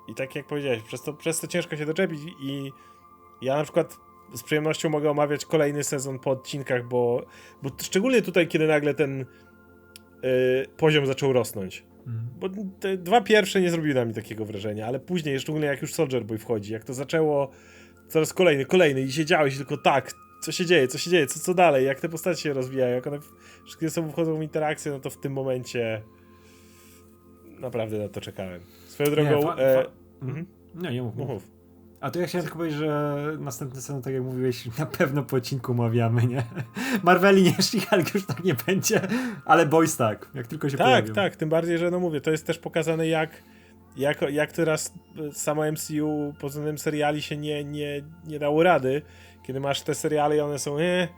A: I tak jak powiedziałeś, przez to, przez to ciężko się doczepić i ja na przykład z przyjemnością mogę omawiać kolejny sezon po odcinkach, bo, bo szczególnie tutaj, kiedy nagle ten y, poziom zaczął rosnąć. Bo te dwa pierwsze nie zrobiły na mnie takiego wrażenia, ale później, szczególnie jak już Soldier Boy wchodzi, jak to zaczęło coraz kolejny, kolejny i siedziałeś tylko tak, co się dzieje, co się dzieje, co, co dalej, jak te postacie się rozwijają, jak one wszystkie ze sobą wchodzą w interakcję, no to w tym momencie naprawdę na to czekałem. Swoją drogą,
B: Nie, fa-
A: e,
B: fa-
A: mhm,
B: Nie, nie mów.
A: mów,
B: mów. A to ja chciałem tylko powiedzieć, że następny sezon, tak jak mówiłeś, (laughs) na pewno po odcinku omawiamy, nie? (laughs) Marveli nie, She-Hulk już tak nie będzie, ale Boys tak, jak tylko się
A: Tak,
B: pojawią.
A: tak, tym bardziej, że no mówię, to jest też pokazane jak, jak, jak teraz samo MCU pod względem seriali się nie, nie, nie dało rady, kiedy masz te seriale i one są eh,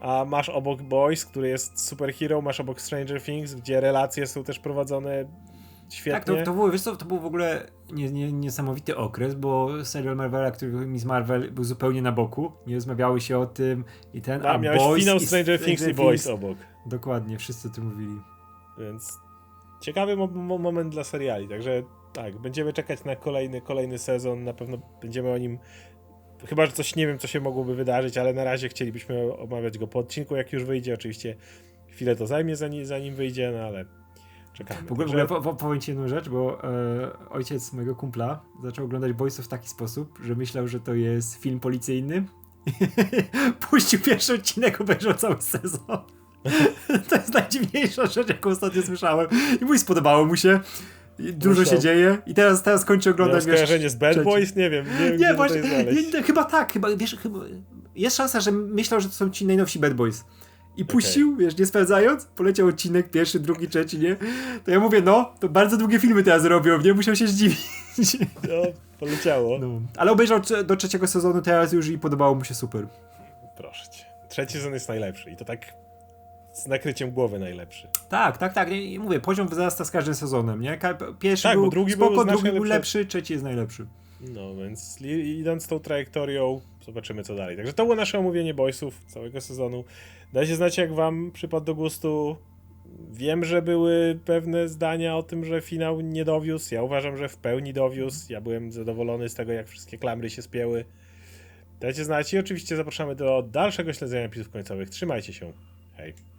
A: a masz obok Boys, który jest superhero, masz obok Stranger Things, gdzie relacje są też prowadzone świetnie.
B: Tak, to, to, było, wiesz co, to był w ogóle nie, nie, niesamowity okres, bo serial Marvela, który Miss Marvel był zupełnie na boku, nie rozmawiały się o tym i ten,
A: a,
B: a
A: miałeś
B: Boys
A: finał Stranger Things i Boys obok,
B: Dokładnie, wszyscy o tym mówili.
A: więc ciekawy mo- mo- moment dla seriali, także tak, będziemy czekać na kolejny, kolejny sezon, na pewno będziemy o nim Chyba, że coś nie wiem, co się mogłoby wydarzyć, ale na razie chcielibyśmy omawiać go po odcinku, jak już wyjdzie. Oczywiście chwilę to zajmie, zanim, zanim wyjdzie, no ale czekamy.
B: W ogóle, w ogóle po, po, powiem ci jedną rzecz, bo e, ojciec mojego kumpla zaczął oglądać Boysów w taki sposób, że myślał, że to jest film policyjny. (laughs) Puścił pierwszy odcinek, obejrzał cały sezon. (laughs) to jest najdziwniejsza rzecz, jaką ostatnio słyszałem. I mój spodobało mu się. Dużo się dzieje i teraz, teraz kończy
A: Miał
B: oglądać wiesz,
A: skojarzenie z Bad. Boys? Nie wiem, nie
B: Nie, właśnie, nie, chyba tak, chyba, wiesz, chyba, jest szansa, że myślał, że to są ci najnowsi Bad Boys. I puścił, wiesz, nie sprawdzając, poleciał odcinek pierwszy, drugi, trzeci, nie? To ja mówię, no, to bardzo długie filmy teraz robią, nie? Musiał się zdziwić. (laughs)
A: No, poleciało.
B: No. Ale obejrzał do trzeciego sezonu teraz już i podobało mu się super.
A: Proszę cię. Trzeci sezon jest najlepszy i to tak z nakryciem głowy najlepszy.
B: Tak, tak, tak, nie, mówię, poziom wzrasta z każdym sezonem, nie? Pierwszy
A: Tak,
B: był
A: drugi był
B: spoko,
A: znacznie
B: drugi był
A: lepszy.
B: trzeci jest najlepszy.
A: No, więc idąc tą trajektorią, zobaczymy co dalej. Także to było nasze omówienie Boysów całego sezonu. Dajcie znać, jak wam przypadł do gustu. Wiem, że były pewne zdania o tym, że finał nie dowiózł. Ja uważam, że w pełni dowiózł. Ja byłem zadowolony z tego, jak wszystkie klamry się spięły. Dajcie znać i oczywiście zapraszamy do dalszego śledzenia napisów końcowych. Trzymajcie się. Hej.